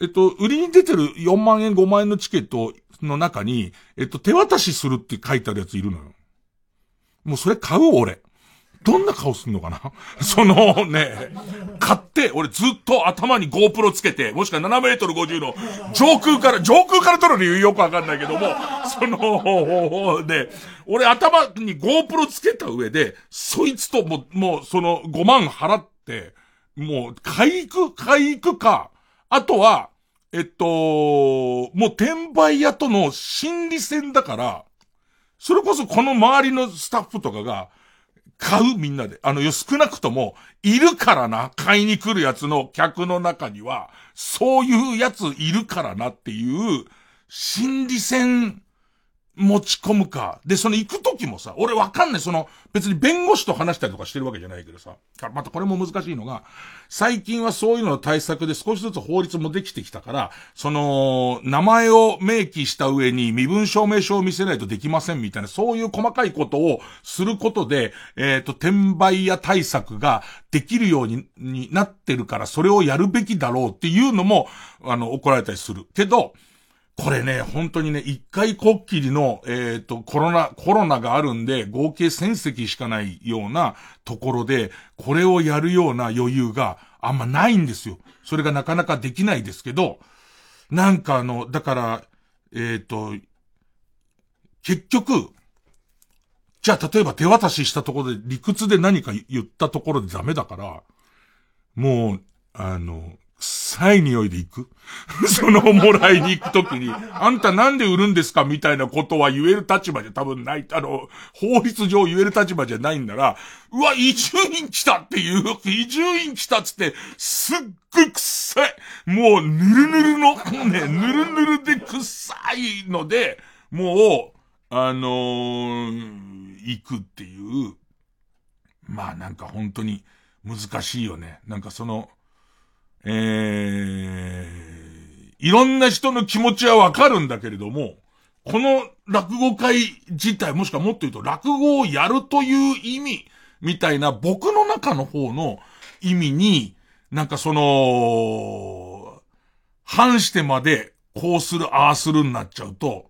Speaker 1: えっと、売りに出てる4万円、5万円のチケットの中に、えっと、手渡しするって書いてあるやついるのよ。もうそれ買う俺。どんな顔すんのかな？そのね、買って、俺ずっと頭に GoPro つけて、もしくは7メートル50の上空から、上空から撮る理由よくわかんないけども、その、ね、俺頭に GoPro つけた上で、そいつとも、もうその5万払って、もう、買い行く、買い行くか、あとは、えっと、もう転売屋との心理戦だから、それこそこの周りのスタッフとかが、買うみんなで。あの、少なくとも、いるからな、買いに来るやつの客の中には、そういうやついるからなっていう、心理戦持ち込むか。で、その行くときもさ、俺わかんない。その、別に弁護士と話したりとかしてるわけじゃないけどさ。またこれも難しいのが、最近はそういうのの対策で少しずつ法律もできてきたから、その、名前を明記した上に身分証明書を見せないとできませんみたいな、そういう細かいことをすることで、えっ、ー、と、転売や対策ができるようにになってるから、それをやるべきだろうっていうのも、あの、怒られたりする。けど、これね、本当にね、一回こっきりの、えっ、ー、と、コロナ、コロナがあるんで、合計1000席しかないようなところで、これをやるような余裕があんまないんですよ。それがなかなかできないですけど、なんかあの、だから、えっ、ー、と、結局、じゃあ例えば手渡ししたところで理屈で何か言ったところでダメだから、もう、あの、臭い匂いで行く そのもらいに行くときに、あんたなんで売るんですか？みたいなことは言える立場じゃ多分ない、あの、法律上言える立場じゃないんなら、うわ、移住院来たっていう、移住院来たっつって、すっごい臭い。もう、ぬるぬるの、ね、ぬるぬるで臭いので、もう、あのー、行くっていう、まあなんか本当に難しいよね。なんかその、えー、いろんな人の気持ちはわかるんだけれども、この落語会自体、もしくはもっと言うと落語をやるという意味、みたいな僕の中の方の意味に、なんかその、反してまでこうする、ああするになっちゃうと、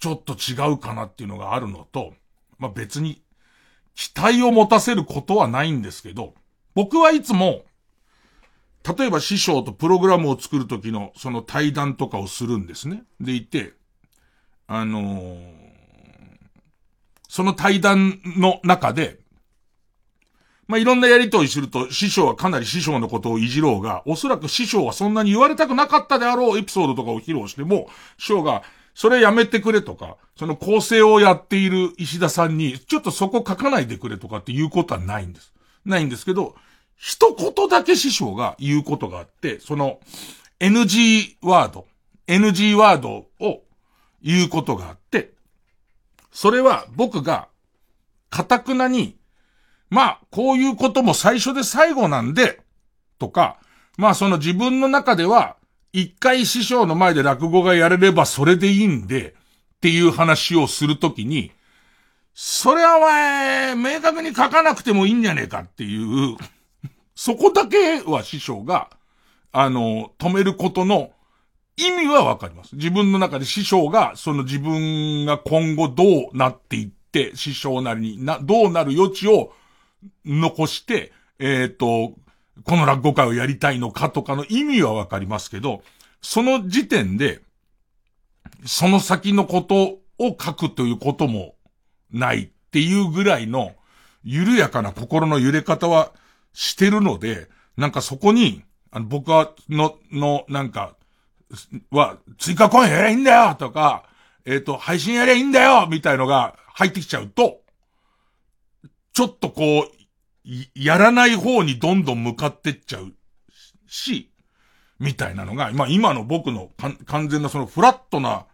Speaker 1: ちょっと違うかなっていうのがあるのと、まあ、別に期待を持たせることはないんですけど、僕はいつも例えば師匠とプログラムを作るときのその対談とかをするんですね。でいて、あのー、その対談の中で、まあ、いろんなやりとりすると、師匠はかなり師匠のことをいじろうが、おそらく師匠はそんなに言われたくなかったであろうエピソードとかを披露しても、師匠が、それやめてくれとか、その構成をやっている石田さんに、ちょっとそこ書かないでくれとかっていうことはないんです。ないんですけど、一言だけ師匠が言うことがあって、その NG ワード、NG ワードを言うことがあって、それは僕が、かたくなに、まあ、こういうことも最初で最後なんで、とか、まあその自分の中では、一回師匠の前で落語がやれればそれでいいんで、っていう話をするときに、それはお前、明確に書かなくてもいいんじゃねえかっていうそこだけは師匠が、あの、止めることの意味はわかります。自分の中で師匠が、その自分が今後どうなっていって、師匠なりにな、どうなる余地を残して、えっ、ー、と、この落語会をやりたいのかとかの意味はわかりますけど、その時点で、その先のことを書くということもないっていうぐらいの緩やかな心の揺れ方はしてるので、なんかそこに、あの僕は、の、の、なんか、は、追加公演やりゃいいんだよとか、えっ、ー、と、配信やりゃいいんだよみたいのが入ってきちゃうと、ちょっとこう、やらない方にどんどん向かってっちゃうし、みたいなのが、まあ今の僕の完全なそのフラットな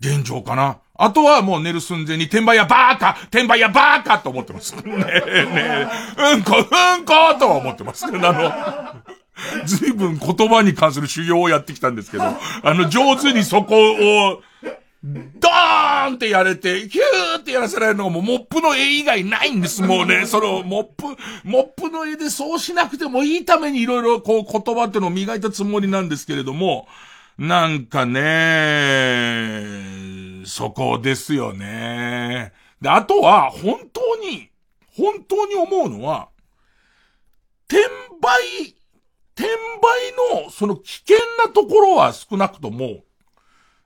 Speaker 1: 現状かな。あとはもう寝る寸前に転売屋バーカ転売屋バーカと思ってます。ねえねえ、うんこ、うんことは思ってます。あの、随分言葉に関する修行をやってきたんですけど、あの、上手にそこをドーンってやれて、ヒューってやらせられるのがもうモップの絵以外ないんです、もうね。その、モップ、モップの絵でそうしなくてもいいためにいろいろこう言葉っていうのを磨いたつもりなんですけれども、なんかね、そこですよね。で、あとは、本当に、本当に思うのは、転売、転売のその危険なところは少なくとも、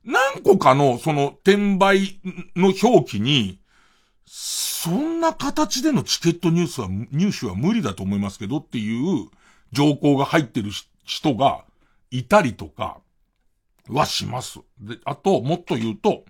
Speaker 1: 何個かのその転売の表記に、そんな形でのチケットニュースは、入手は無理だと思いますけどっていう情報が入ってる人がいたりとかはします。で、あと、もっと言うと、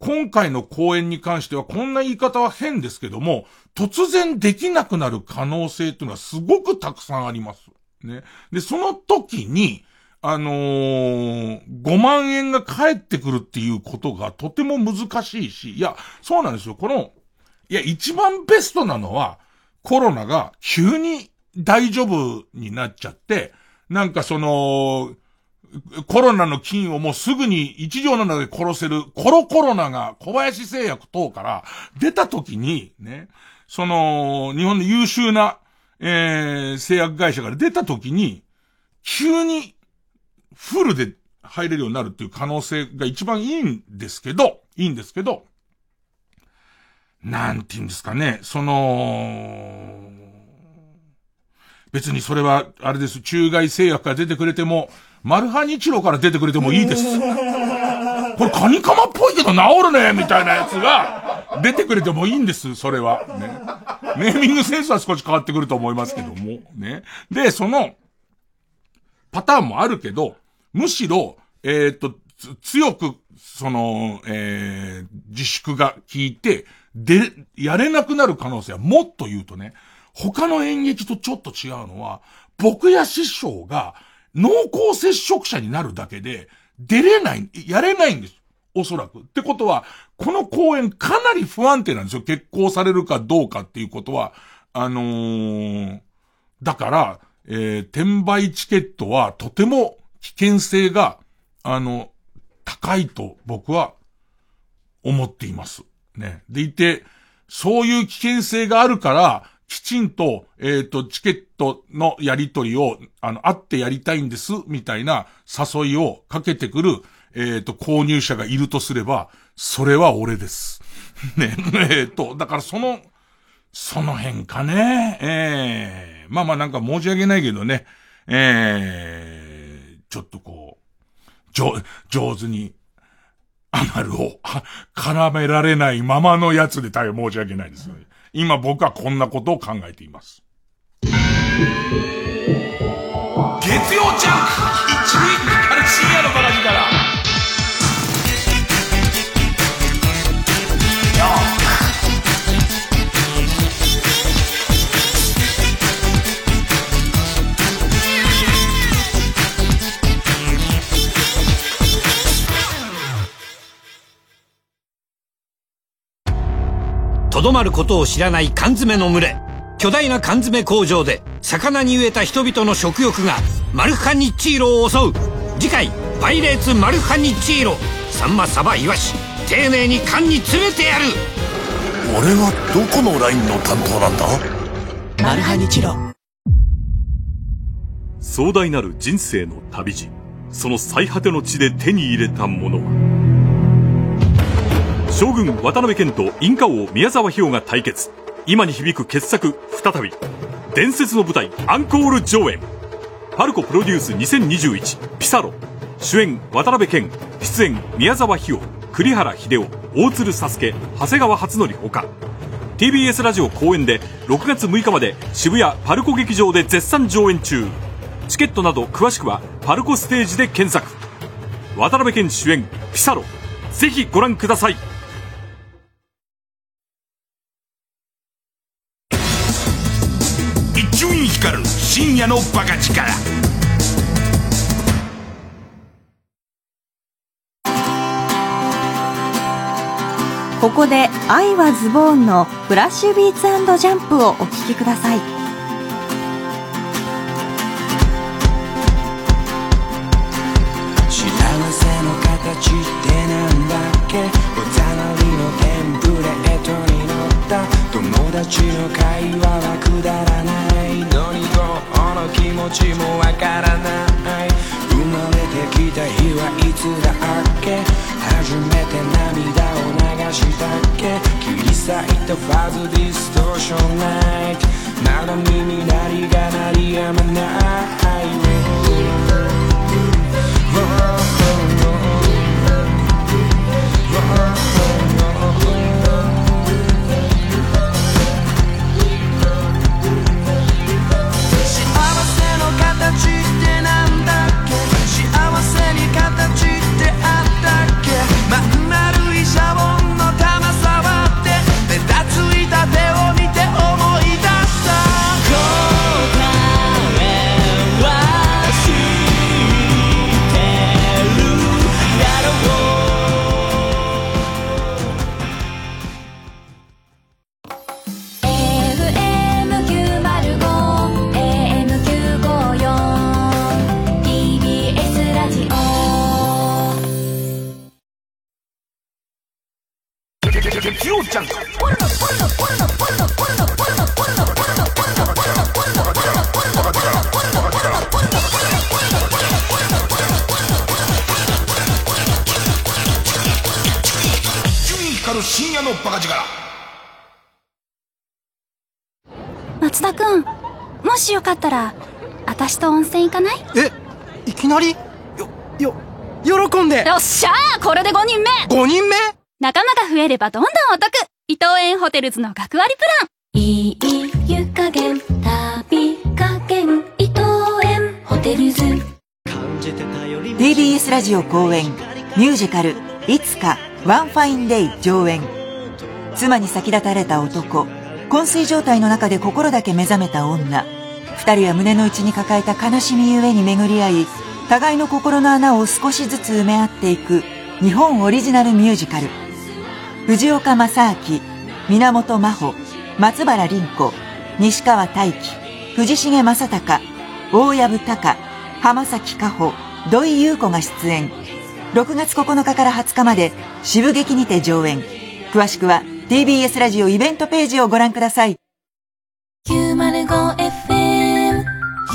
Speaker 1: 今回の公演に関してはこんな言い方は変ですけども、突然できなくなる可能性っていうのはすごくたくさんあります。ね。で、その時に、あのー、5万円が返ってくるっていうことがとても難しいし、いや、そうなんですよ。この、いや、一番ベストなのは、コロナが急に大丈夫になっちゃって、なんかその、コロナの菌をもうすぐに一条の中で殺せるコロコロナが小林製薬等から出た時に、ね、その、日本の優秀な、えー、製薬会社から出た時に、急にフルで入れるようになるっていう可能性が一番いいんですけど、いいんですけど、なんて言うんですかね、その、別にそれは、あれです、中外製薬から出てくれても、マルハニチロから出てくれてもいいです。これカニカマっぽいけど治るねみたいなやつが、出てくれてもいいんです、それは。ね。ネーミングセンスは少し変わってくると思いますけども。ね。で、その、パターンもあるけど、むしろ、えっ、と、強く、その、えー、自粛が効いて、で、やれなくなる可能性はもっと言うとね、他の演劇とちょっと違うのは、僕や師匠が濃厚接触者になるだけで、出れない、やれないんです。おそらく。ってことは、この公演かなり不安定なんですよ。決行されるかどうかっていうことは。あのー、だから、えー、転売チケットはとても危険性が、あの、高いと僕は思っています。ね。でいて、そういう危険性があるから、きちんと、えっ、ー、と、チケットのやり取りを、あの、会ってやりたいんです、みたいな誘いをかけてくる、えっ、ー、と、購入者がいるとすれば、それは俺です。ね。えっ、と、だからその、その辺かね。ええ、まあまあなんか申し訳ないけどね。ええ、ちょっとこう、上、上手に、アナルを、絡められないままのやつで大変申し訳ないです。今僕はこんなことを考えています。月曜ジャンク一塁かかる深夜のバラジから。
Speaker 10: とどまることを知らない缶詰の群れ。巨大な缶詰工場で魚に飢えた人々の食欲がマルハニッチーロを襲う。次回「パイレーツマルハニッチーロ」サンマサバイワシ丁寧に缶に詰めてやる。
Speaker 11: 俺はどこのラインの担当なんだ？
Speaker 12: マルハニチロ。
Speaker 13: 壮大なる人生の旅路。その最果ての地で手に入れたものは将軍渡辺謙とインカ王宮沢氷が対決。今に響く傑作再び。伝説の舞台アンコール上演。パルコプロデュース2021ピサロ。主演渡辺謙出演宮沢氷栗原秀夫大鶴佐助長谷川初則ほか。TBS ラジオ公演で6月6日まで渋谷パルコ劇場で絶賛上演中。チケットなど詳しくはパルコステージで検索。渡辺謙主演ピサロ。ぜひご覧ください。
Speaker 1: のバカ力。
Speaker 14: ここで「愛はズボーン」のフラッシュビーツジャンプをお聴きください。
Speaker 15: 幸せの形ってなんだっけ？達の会話はくだらない。のにどうの気持ちもわからない。生まれてきた日はいつだっけ？初めて涙を流したっけ？切り裂いたファズディストーションナイト。まだ耳鳴りが鳴りやまない。った
Speaker 8: ら私と温泉行かない？
Speaker 12: えいきなり？よよ喜んで。
Speaker 8: よっしゃーこれで5人目。
Speaker 12: 5人目？
Speaker 8: 仲間が増えればどんどんお得。伊藤園ホテルズの学割プラン。いい湯加減旅加減伊藤園ホテルズ。
Speaker 16: TBS ラジオ公演ミュージカル「いつかワンファインデイ」上演。妻に先立たれた男昏睡状態の中で心だけ目覚めた女二人は胸の内に抱えた悲しみゆえに巡り合い互いの心の穴を少しずつ埋め合っていく日本オリジナルミュージカル。藤岡正明源真帆松原凛子西川大輝藤重正隆大藪隆浜崎加穂土井優子が出演。6月9日から20日までシブゲキにて上演。詳しくは TBS ラジオイベントページをご覧ください。
Speaker 8: 905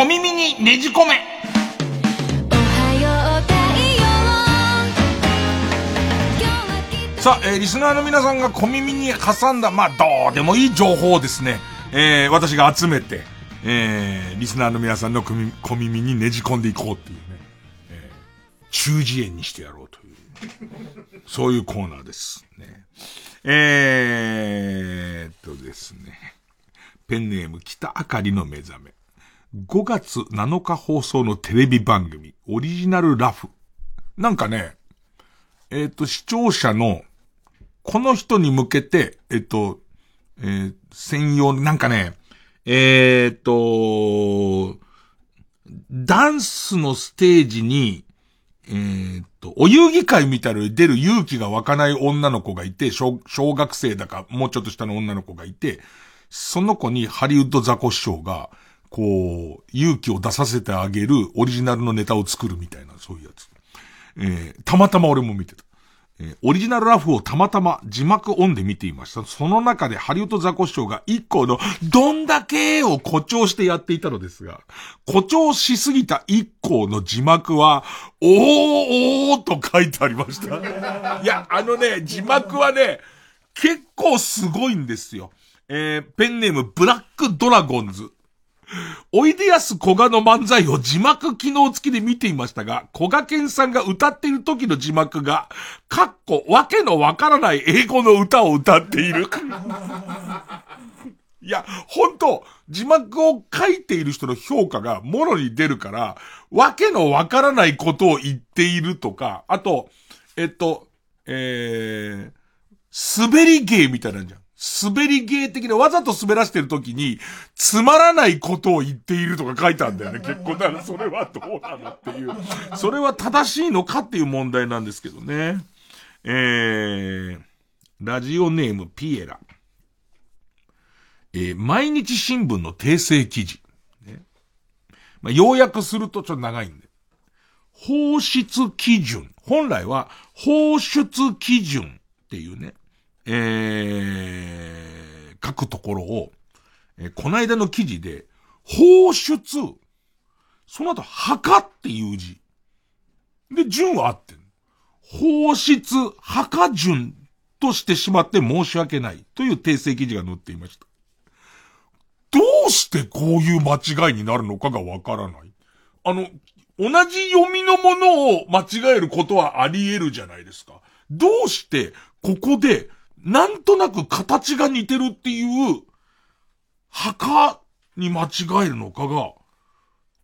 Speaker 1: 小耳にねじ込めさあ、えーリスナーの皆さんが小耳に挟んだ、まあ、どうでもいい情報をですね、えー私が集めて、えーリスナーの皆さんの小耳にねじ込んでいこうっていうね、えー中耳炎にしてやろうという、そういうコーナーです。ね、えーっとですね、ペンネーム北あかりの目覚め。5月7日放送のテレビ番組、オリジナルラフ。なんかね、えっ、と、視聴者の、この人に向けて、えっ、と、えー専用、なんかね、えっ、と、ダンスのステージに、えっと、お遊戯会みたいなのに出る勇気が湧かない女の子がいて、小小学生だか、もうちょっと下の女の子がいて、その子にハリウッドザコ師匠が、こう、勇気を出させてあげるオリジナルのネタを作るみたいな、そういうやつ。えーたまたま俺も見てた。えーオリジナルラフをたまたま字幕オンで見ていました。その中でハリウッドザコシショウが一個のどんだけを誇張してやっていたのですが、誇張しすぎた一個の字幕は、おーおーと書いてありました。いや、あのね、字幕はね、結構すごいんですよ。えーペンネームブラックドラゴンズ。おいでやすこがの漫才を字幕機能付きで見ていましたが、こがけんさんが歌っている時の字幕が、かっこ、わけのわからない英語の歌を歌っている。いや、本当字幕を書いている人の評価がもろに出るから、わけのわからないことを言っているとか、あと、えっと、えー、滑り芸みたいなんじゃん。滑り芸的なわざと滑らしてる時に、つまらないことを言っているとか書いてあるんだよね。結構。だからそれはどうなのっていう。それは正しいのかっていう問題なんですけどね。えー、ラジオネームピエラ。えー毎日新聞の訂正記事。ねまあ、要約するとちょっと長いんで。放出基準。本来は放出基準っていうね、えー、書くところを、えーこの間の記事で、放出、その後、墓っていう字。で、順は合ってる。放出、墓順としてしまって申し訳ないという訂正記事が載っていました。どうしてこういう間違いになるのかがわからない。あの、同じ読みのものを間違えることはあり得るじゃないですか。どうして、ここで、なんとなく形が似てるっていう、墓に間違えるのかが、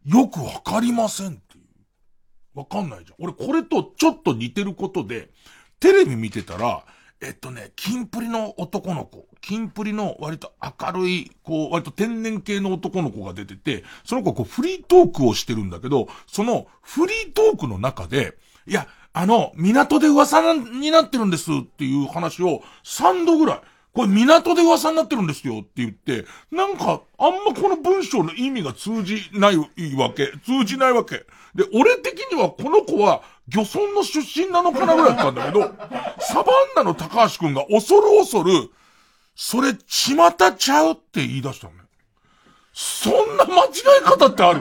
Speaker 1: よくわかりませんっていう。わかんないじゃん。俺これとちょっと似てることで、テレビ見てたら、えっとね、キンプリの男の子、キンプリの割と明るい、こう、割と天然系の男の子が出てて、その子はこうフリートークをしてるんだけど、そのフリートークの中で、いや、あの、港で噂になってるんですっていう話を3度ぐらい、これ港で噂になってるんですよって言って、なんか、あんまこの文章の意味が通じないわけ、通じないわけ。で、俺的にはこの子は漁村の出身なのかなぐらいだったんだけど、サバンナの高橋くんが恐る恐る、それ、ちまたちゃうって言い出したのね。そんな間違い方ってある？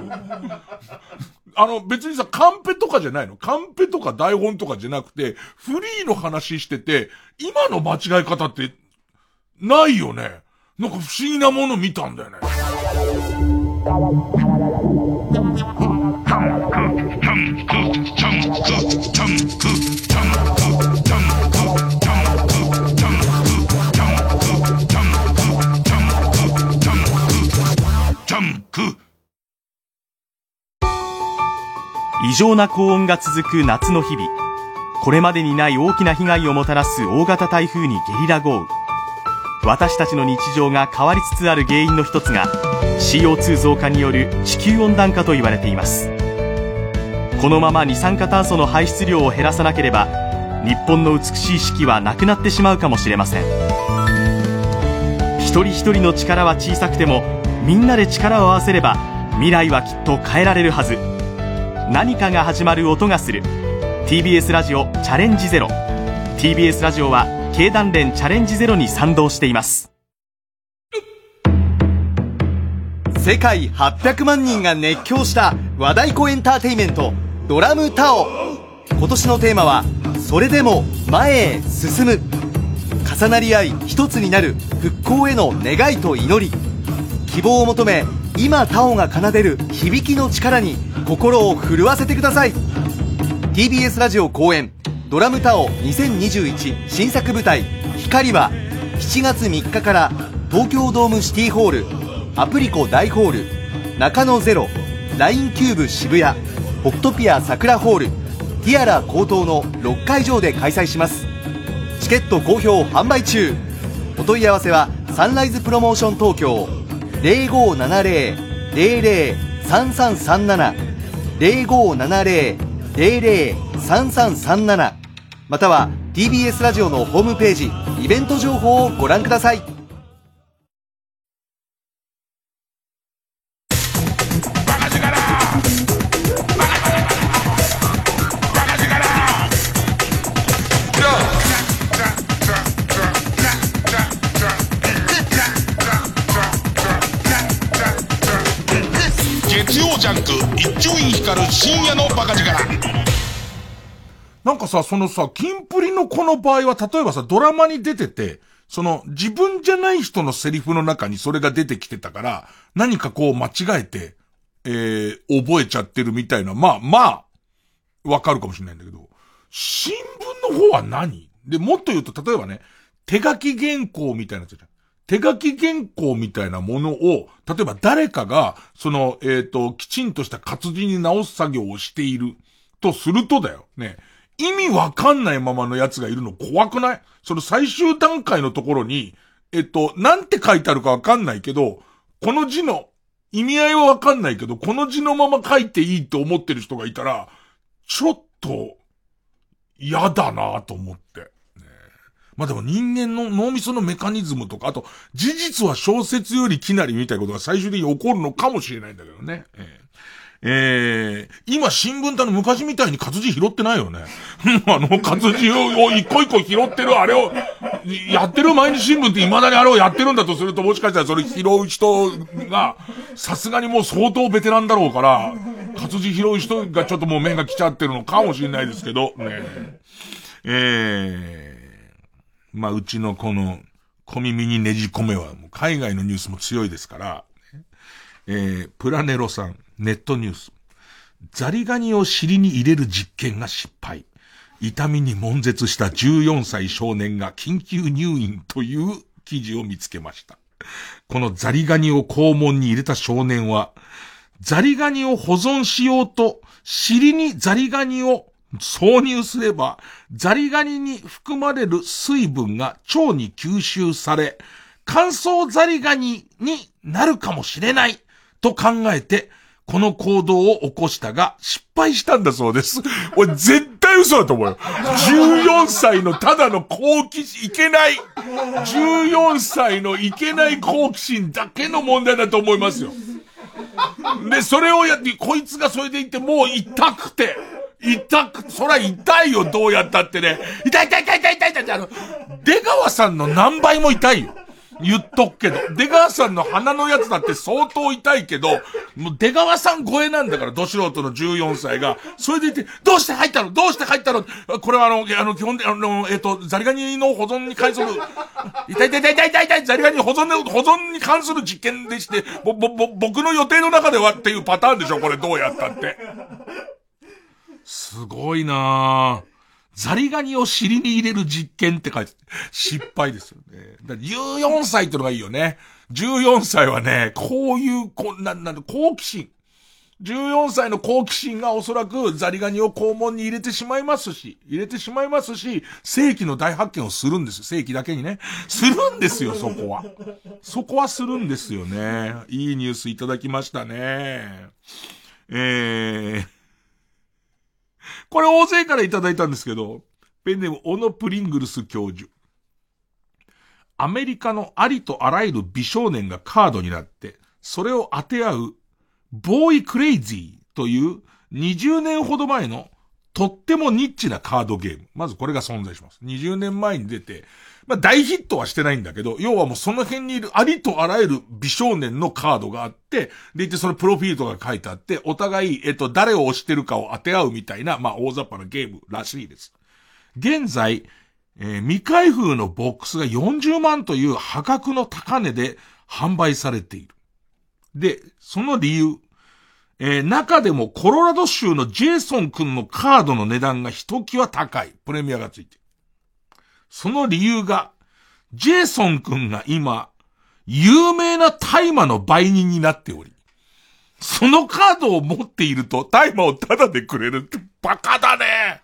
Speaker 1: あの、別にさ、カンペとかじゃないの？カンペとか台本とかじゃなくて、フリーの話してて、今の間違い方って、ないよね？なんか不思議なもの見たんだよね。
Speaker 17: 異常な高温が続く夏の日々。これまでにない大きな被害をもたらす大型台風にゲリラ豪雨。私たちの日常が変わりつつある原因の一つが CO2 増加による地球温暖化と言われています。このまま二酸化炭素の排出量を減らさなければ日本の美しい四季はなくなってしまうかもしれません。一人一人の力は小さくてもみんなで力を合わせれば未来はきっと変えられるはず。何かが始まる音がする。TBS ラジオチャレンジゼロ。TBS ラジオは経団連チャレンジゼロに賛同しています。
Speaker 12: 世界800万人が熱狂した和太鼓エンターテイメントドラムタオ。今年のテーマはそれでも前へ進む。重なり合い一つになる復興への願いと祈り。希望を求め今タオが奏でる響きの力に心を震わせてください。TBS ラジオ公演ドラムタオ2021新作舞台光は7月3日から東京ドームシティホールアプリコ大ホール中野ゼロ LINE キューブ渋谷ホクトピア桜ホールティアラ高等の6会場で開催します。チケット好評販売中。お問い合わせはサンライズプロモーション東京0570-003337 0570-003337 3337または TBS ラジオのホームページイベント情報をご覧ください。
Speaker 1: さ、そのさ、キンプリのこの場合は、例えばさ、ドラマに出てて、その、自分じゃない人のセリフの中にそれが出てきてたから、何かこう間違えて、えー、覚えちゃってるみたいな、まあ、まあ、わかるかもしれないんだけど、新聞の方は何？で、もっと言うと、例えばね、手書き原稿みたいなやつじゃん。手書き原稿みたいなものを、例えば誰かが、その、えっ、ー、と、きちんとした活字に直す作業をしているとするとだよ。ね。意味わかんないままのやつがいるの怖くない？その最終段階のところに、えっと、なんて書いてあるかわかんないけど、この字の意味合いはわかんないけど、この字のまま書いていいと思ってる人がいたら、ちょっと、嫌だなと思って。まあでも人間の脳みそのメカニズムとか、あと、事実は小説よりきなりみたいなことが最終的に起こるのかもしれないんだけどね。えーえー、今新聞っての昔みたいに活字拾ってないよね。あの活字を一個一個拾ってるあれを、やってる毎日新聞って未だにあれをやってるんだとするともしかしたらそれ拾う人が、さすがにもう相当ベテランだろうから、活字拾う人がちょっともう目が来ちゃってるのかもしれないですけど、ね。えーまあ、うちのこの、小耳にねじ込めは、海外のニュースも強いですから、えー、プラネロさん、ネットニュース。ザリガニを尻に入れる実験が失敗。痛みに悶絶した14歳少年が緊急入院という記事を見つけました。このザリガニを肛門に入れた少年は、ザリガニを保存しようと、尻にザリガニを挿入すれば、ザリガニに含まれる水分が腸に吸収され、乾燥ザリガニになるかもしれないと考えて、この行動を起こしたが、失敗したんだそうです。俺絶対嘘だと思うよ。14歳のただの好奇心、いけない。14歳のいけない好奇心だけの問題だと思いますよ。で、それをやって、こいつがそれで言って、もう痛くて、痛く、そら痛いよ、どうやったってね。痛い痛い痛い痛い痛い痛いって、あの、出川さんの何倍も痛いよ。言っとくけど、出川さんの鼻のやつだって相当痛いけど、もう出川さん超えなんだから、ど素人の14歳が、それで言って、どうして入ったの？どうして入ったの？これはあの、あの、基本で、あの、えっ、ー、と、ザリガニの保存に関する、痛い痛い痛い痛い痛い痛い、ザリガニ保存保存に関する実験でして、ぼ、ぼ、ぼ、僕の予定の中ではっていうパターンでしょこれどうやったって。すごいなぁ。ザリガニを尻に入れる実験って書いて、失敗ですよね。だ14歳ってのがいいよね。14歳はね、こういう、こんな、なん好奇心。14歳の好奇心がおそらくザリガニを肛門に入れてしまいますし、入れてしまいますし、正規の大発見をするんです。正規だけにね。するんですよ、そこは。そこはするんですよね。いいニュースいただきましたね。えー、これ大勢からいただいたんですけど、ペンネーム、オノ・プリングルス教授。アメリカのありとあらゆる美少年がカードになって、それを当て合う、ボーイ・クレイジーという20年ほど前のとってもニッチなカードゲーム。まずこれが存在します。20年前に出て、まあ大ヒットはしてないんだけど、要はもうその辺にいるありとあらゆる美少年のカードがあって、でいてそのプロフィールとか書いてあって、お互い、えっと、誰を押してるかを当て合うみたいな、まあ大雑把なゲームらしいです。現在、えー、未開封のボックスが40万という破格の高値で販売されている。で、その理由、えー、中でもコロラド州のジェイソン君のカードの値段がひときわ高い。プレミアがついて。その理由が、ジェイソン君が今、有名な大麻の売人になっており、そのカードを持っていると大麻をタダでくれるってバカだね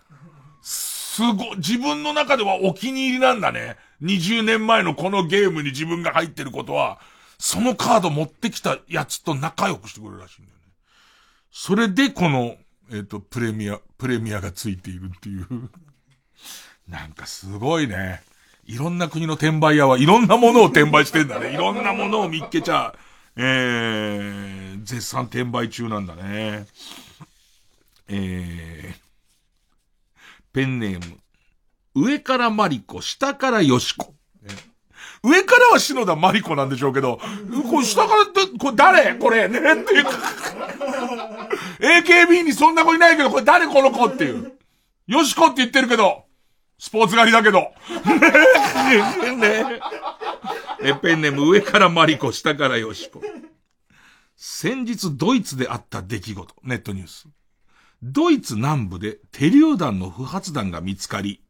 Speaker 1: すご、自分の中ではお気に入りなんだね。20年前のこのゲームに自分が入ってることは、そのカード持ってきたやつと仲良くしてくれるらしいんだよね。それでこの、えっ、と、プレミア、プレミアがついているっていう。なんかすごいね。いろんな国の転売屋はいろんなものを転売してんだね。いろんなものを見っけちゃ、えー、絶賛転売中なんだね。えー、ペンネーム。上からマリコ、下からヨシコ。上からは篠田マリコなんでしょうけど、これ下からって、これ誰？これねっていう。AKB にそんな子いないけど、これ誰この子っていう。ヨシコって言ってるけど、スポーツ狩りだけど。ねえ。ペンネーム上からマリコ、下からヨシコ。先日ドイツであった出来事、ネットニュース。ドイツ南部で手榴弾の不発弾が見つかり、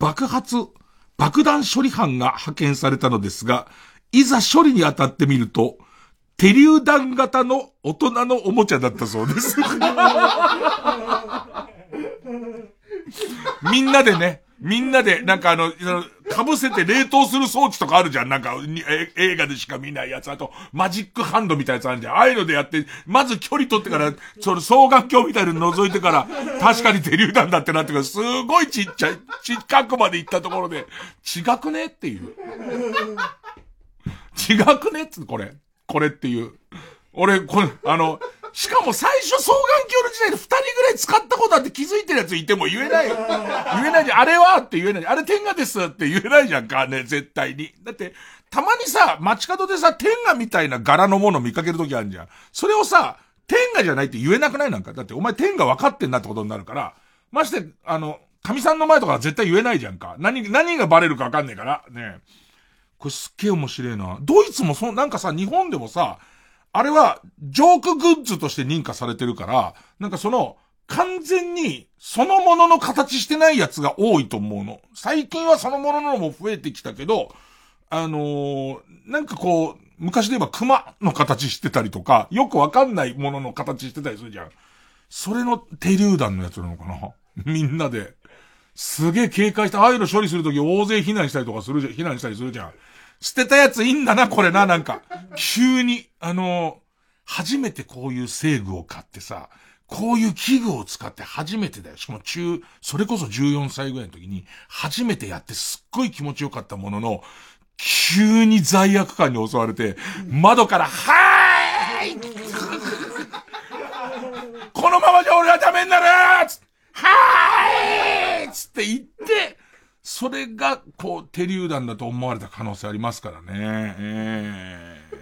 Speaker 1: 爆発、爆弾処理班が派遣されたのですが、いざ処理に当たってみると、手榴弾型の大人のおもちゃだったそうです。みんなでね、みんなで、なんかあの、被せて冷凍する装置とかあるじゃん。なんか、映画でしか見ないやつ。あと、マジックハンドみたいなやつあるじゃん。ああいうのでやって、まず距離取ってから、その双眼鏡みたいなの覗いてから、確かに手榴弾だってなってから、すごいちっちゃい、ち近くまで行ったところで、違くねっていう。違くねっつこれ。これっていう。俺、これ、あの、しかも最初双眼鏡の時代で二人ぐらい使ったことあって気づいてるやついても言えない。言えないじゃん。あれはって言えない。あれ天下ですって言えないじゃんかね、絶対に。だって、たまにさ、街角でさ、天下みたいな柄のもの見かけるときあるじゃん。それをさ、天下じゃないって言えなくないなんか。だってお前天下分かってんなってことになるから。まして、あの、神さんの前とかは絶対言えないじゃんか。何、何がバレるか分かんねえから。ねこれすっげえ面白いな。ドイツもそ、なんかさ、日本でもさ、あれは、ジョークグッズとして認可されてるから、なんかその、完全に、そのものの形してないやつが多いと思うの。最近はそのもののも増えてきたけど、あのー、なんかこう、昔で言えば熊の形してたりとか、よくわかんないものの形してたりするじゃん。それの手榴弾のやつなのかな？みんなで。すげえ警戒して、ああいうの処理するとき大勢避難したりとかするじゃん、避難したりするじゃん。捨てたやついいんだな、これな、なんか。急に、あの、初めてこういう制具を買ってさ、こういう器具を使って初めてだよ。しかも中、それこそ14歳ぐらいの時に、初めてやってすっごい気持ちよかったものの、急に罪悪感に襲われて、窓から、はーい このままじゃ俺はダメになるはーいつって言って、それが、こう、手榴弾だと思われた可能性ありますからね。ええ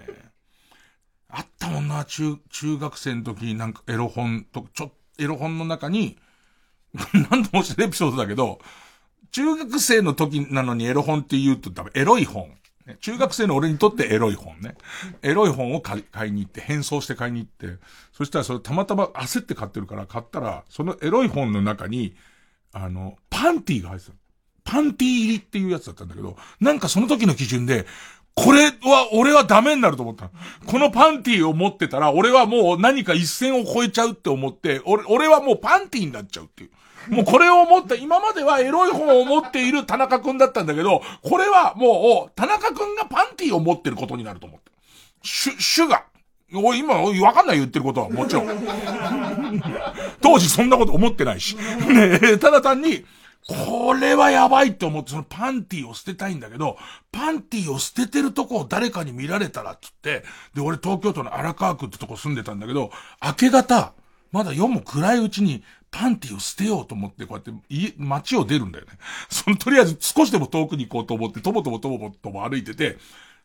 Speaker 1: ー、あったもんな、中、中学生の時になんかエロ本と、ちょ、エロ本の中に、何度もしてるエピソードだけど、中学生の時なのにエロ本って言うと多分エロい本。中学生の俺にとってエロい本ね。エロい本を買いに行って、変装して買いに行って、そしたらそれたまたま焦って買ってるから買ったら、そのエロい本の中に、あの、パンティーが入ってたパンティー入りっていうやつだったんだけど、なんかその時の基準で、これは、俺はダメになると思った。このパンティーを持ってたら、俺はもう何か一線を越えちゃうって思って、俺、俺はもうパンティーになっちゃうっていう。もうこれを持って、今まではエロい本を持っている田中くんだったんだけど、これはもう、田中くんがパンティーを持ってることになると思って。主、主が。おい今、おいわかんない言ってることは、もちろん。当時そんなこと思ってないし。ねただ単に、これはやばいって思って、そのパンティーを捨てたいんだけど、パンティーを捨ててるとこを誰かに見られたらっつって、で、俺東京都の荒川区ってとこ住んでたんだけど、明け方、まだ夜も暗いうちに、パンティーを捨てようと思って、こうやって、家、街を出るんだよね。その、とりあえず少しでも遠くに行こうと思って、とぼとぼとぼとぼ歩いてて、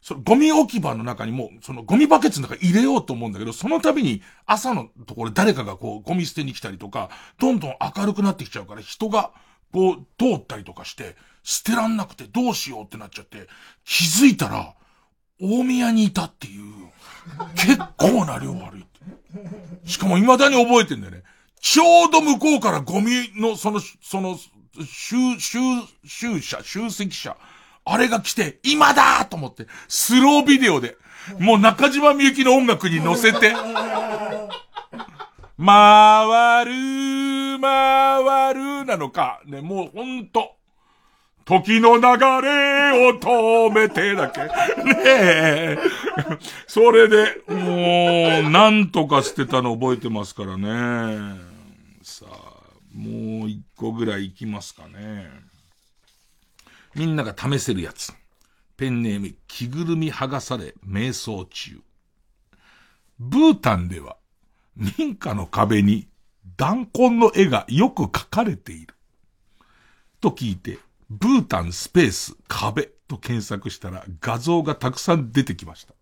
Speaker 1: そのゴミ置き場の中にも、そのゴミバケツの中入れようと思うんだけど、その度に朝のところ誰かがこうゴミ捨てに来たりとか、どんどん明るくなってきちゃうから人がこう通ったりとかして、捨てらんなくてどうしようってなっちゃって、気づいたら、大宮にいたっていう、結構な量歩いって。しかも未だに覚えてんだよね。ちょうど向こうからゴミの、その、その、集、集、集者、集積者、あれが来て、今だと思って、スロービデオで、もう中島みゆきの音楽に乗せて、回る、回るなのか、ね、もうほんと、時の流れを止めてだけ。ねえ。それで、もう、なんとか捨てたの覚えてますからね。さあ、もう一個ぐらいいきますかね。みんなが試せるやつ。ペンネーム、着ぐるみ剥がされ、瞑想中。ブータンでは、民家の壁に弾痕の絵がよく描かれている。と聞いて、ブータンスペース壁と検索したら画像がたくさん出てきました。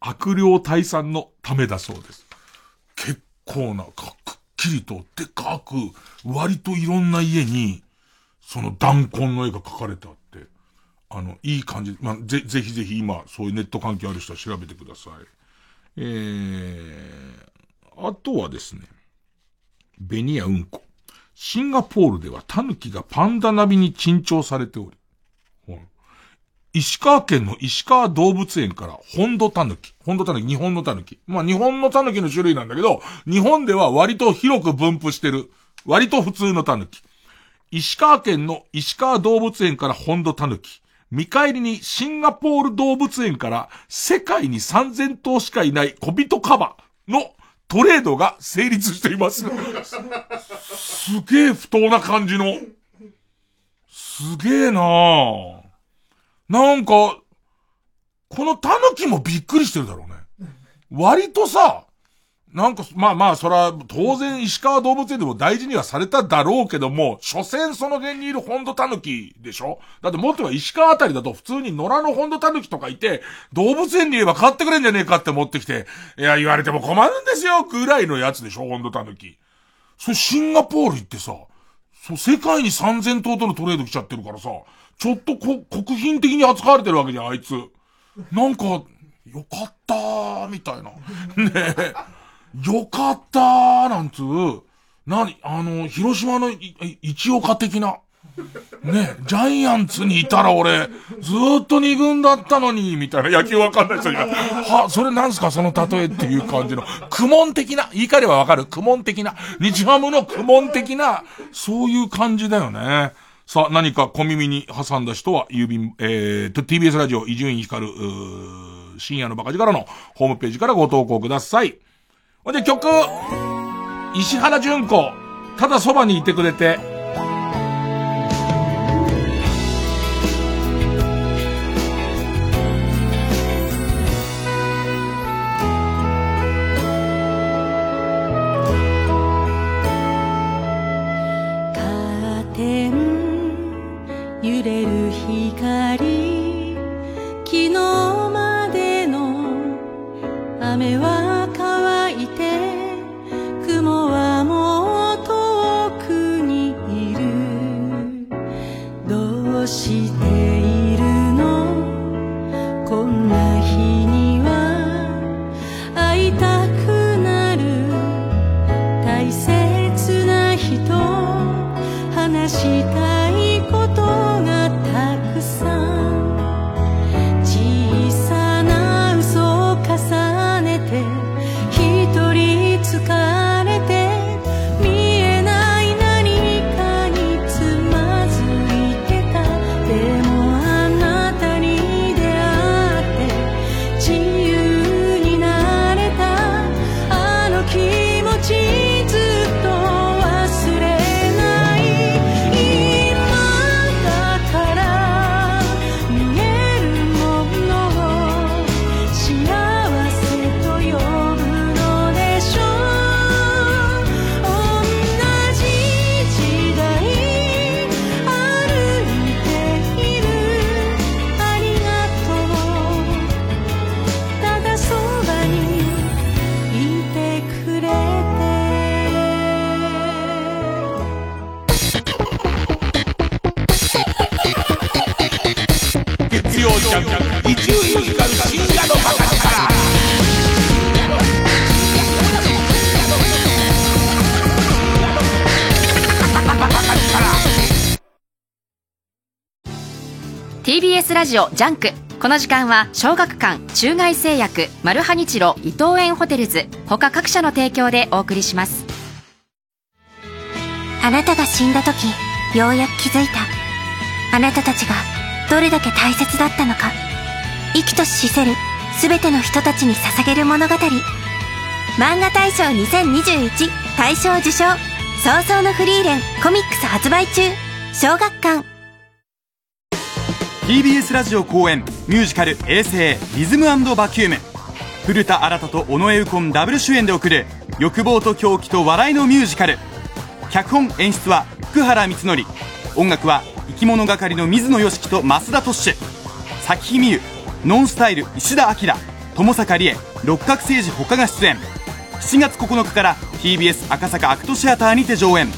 Speaker 1: 悪霊退散のためだそうです。結構な、くっきりとでかく、割といろんな家に、その弾痕の絵が描かれてあって、あの、いい感じ、まあ、ぜ、ぜひぜひ今、そういうネット環境ある人は調べてください。えー、あとはですね、ベニヤうんこ。シンガポールではタヌキがパンダ並みに珍重されており、石川県の石川動物園から本土タヌキ。本土タヌキ、日本のタヌキ。まあ日本のタヌキの種類なんだけど、日本では割と広く分布してる、割と普通のタヌキ。石川県の石川動物園から本土タヌキ。見返りにシンガポール動物園から世界に3000頭しかいない小人カバのトレードが成立しています。すげえ不当な感じの。すげえなぁ。なんか、このタヌキもびっくりしてるだろうね。割とさ、なんか、まあまあ、そら、当然石川動物園でも大事にはされただろうけども、所詮その辺にいる本土タヌキでしょ？だってもっとは石川あたりだと普通に野良の本土タヌキとかいて、動物園に言えば買ってくれんじゃねえかって持ってきて、いや、言われても困るんですよぐらいのやつでしょ本土タヌキ。それシンガポール行ってさ、そう、世界に3000頭とのトレード来ちゃってるからさ、ちょっとこ、国賓的に扱われてるわけじゃん、あいつ。なんか、よかったー、みたいな。ねえ。よかったー、なんつう。なに、あの、広島のい、一岡的な。ねジャイアンツにいたら俺、ずっと二軍だったのに、みたいな野球わかんない人には、は、それなんすか？その例えっていう感じの、苦悶的な、言い換えればわかる苦悶的な、日ハムの苦悶的な、そういう感じだよね。さあ、何か小耳に挟んだ人は、郵便、えー、と、TBS ラジオ、伊集院光る、深夜のバカ力のホームページからご投稿ください。ほんで曲、石原淳子、ただそばにいてくれて、
Speaker 18: カーテン揺れる光昨日までの雨は
Speaker 1: ジ
Speaker 2: オ JUNK。この時間は小学館中外製薬マルハニチロ伊東園ホテルズ。他各社の提供でお送りします。
Speaker 19: あなたが死んだ時ようやく気づいた。あなたたちがどれだけ大切だったのか。生きとし死せる全ての人たちに捧げる物語。漫画大賞2021大賞受賞。葬送のフリーレンコミックス発売中。小学館。
Speaker 17: TBS ラジオ公演ミュージカル「衛星リズムバキューム」古田新太と尾上右近ダブル主演で送る欲望と狂気と笑いのミュージカル。脚本演出は福原光則。音楽は生き物係の水野良樹と増田トッシュ。咲日美優ノンスタイル石田明友坂理恵。六角誠治他が出演。7月9日から TBS 赤坂アクトシアターにて上演。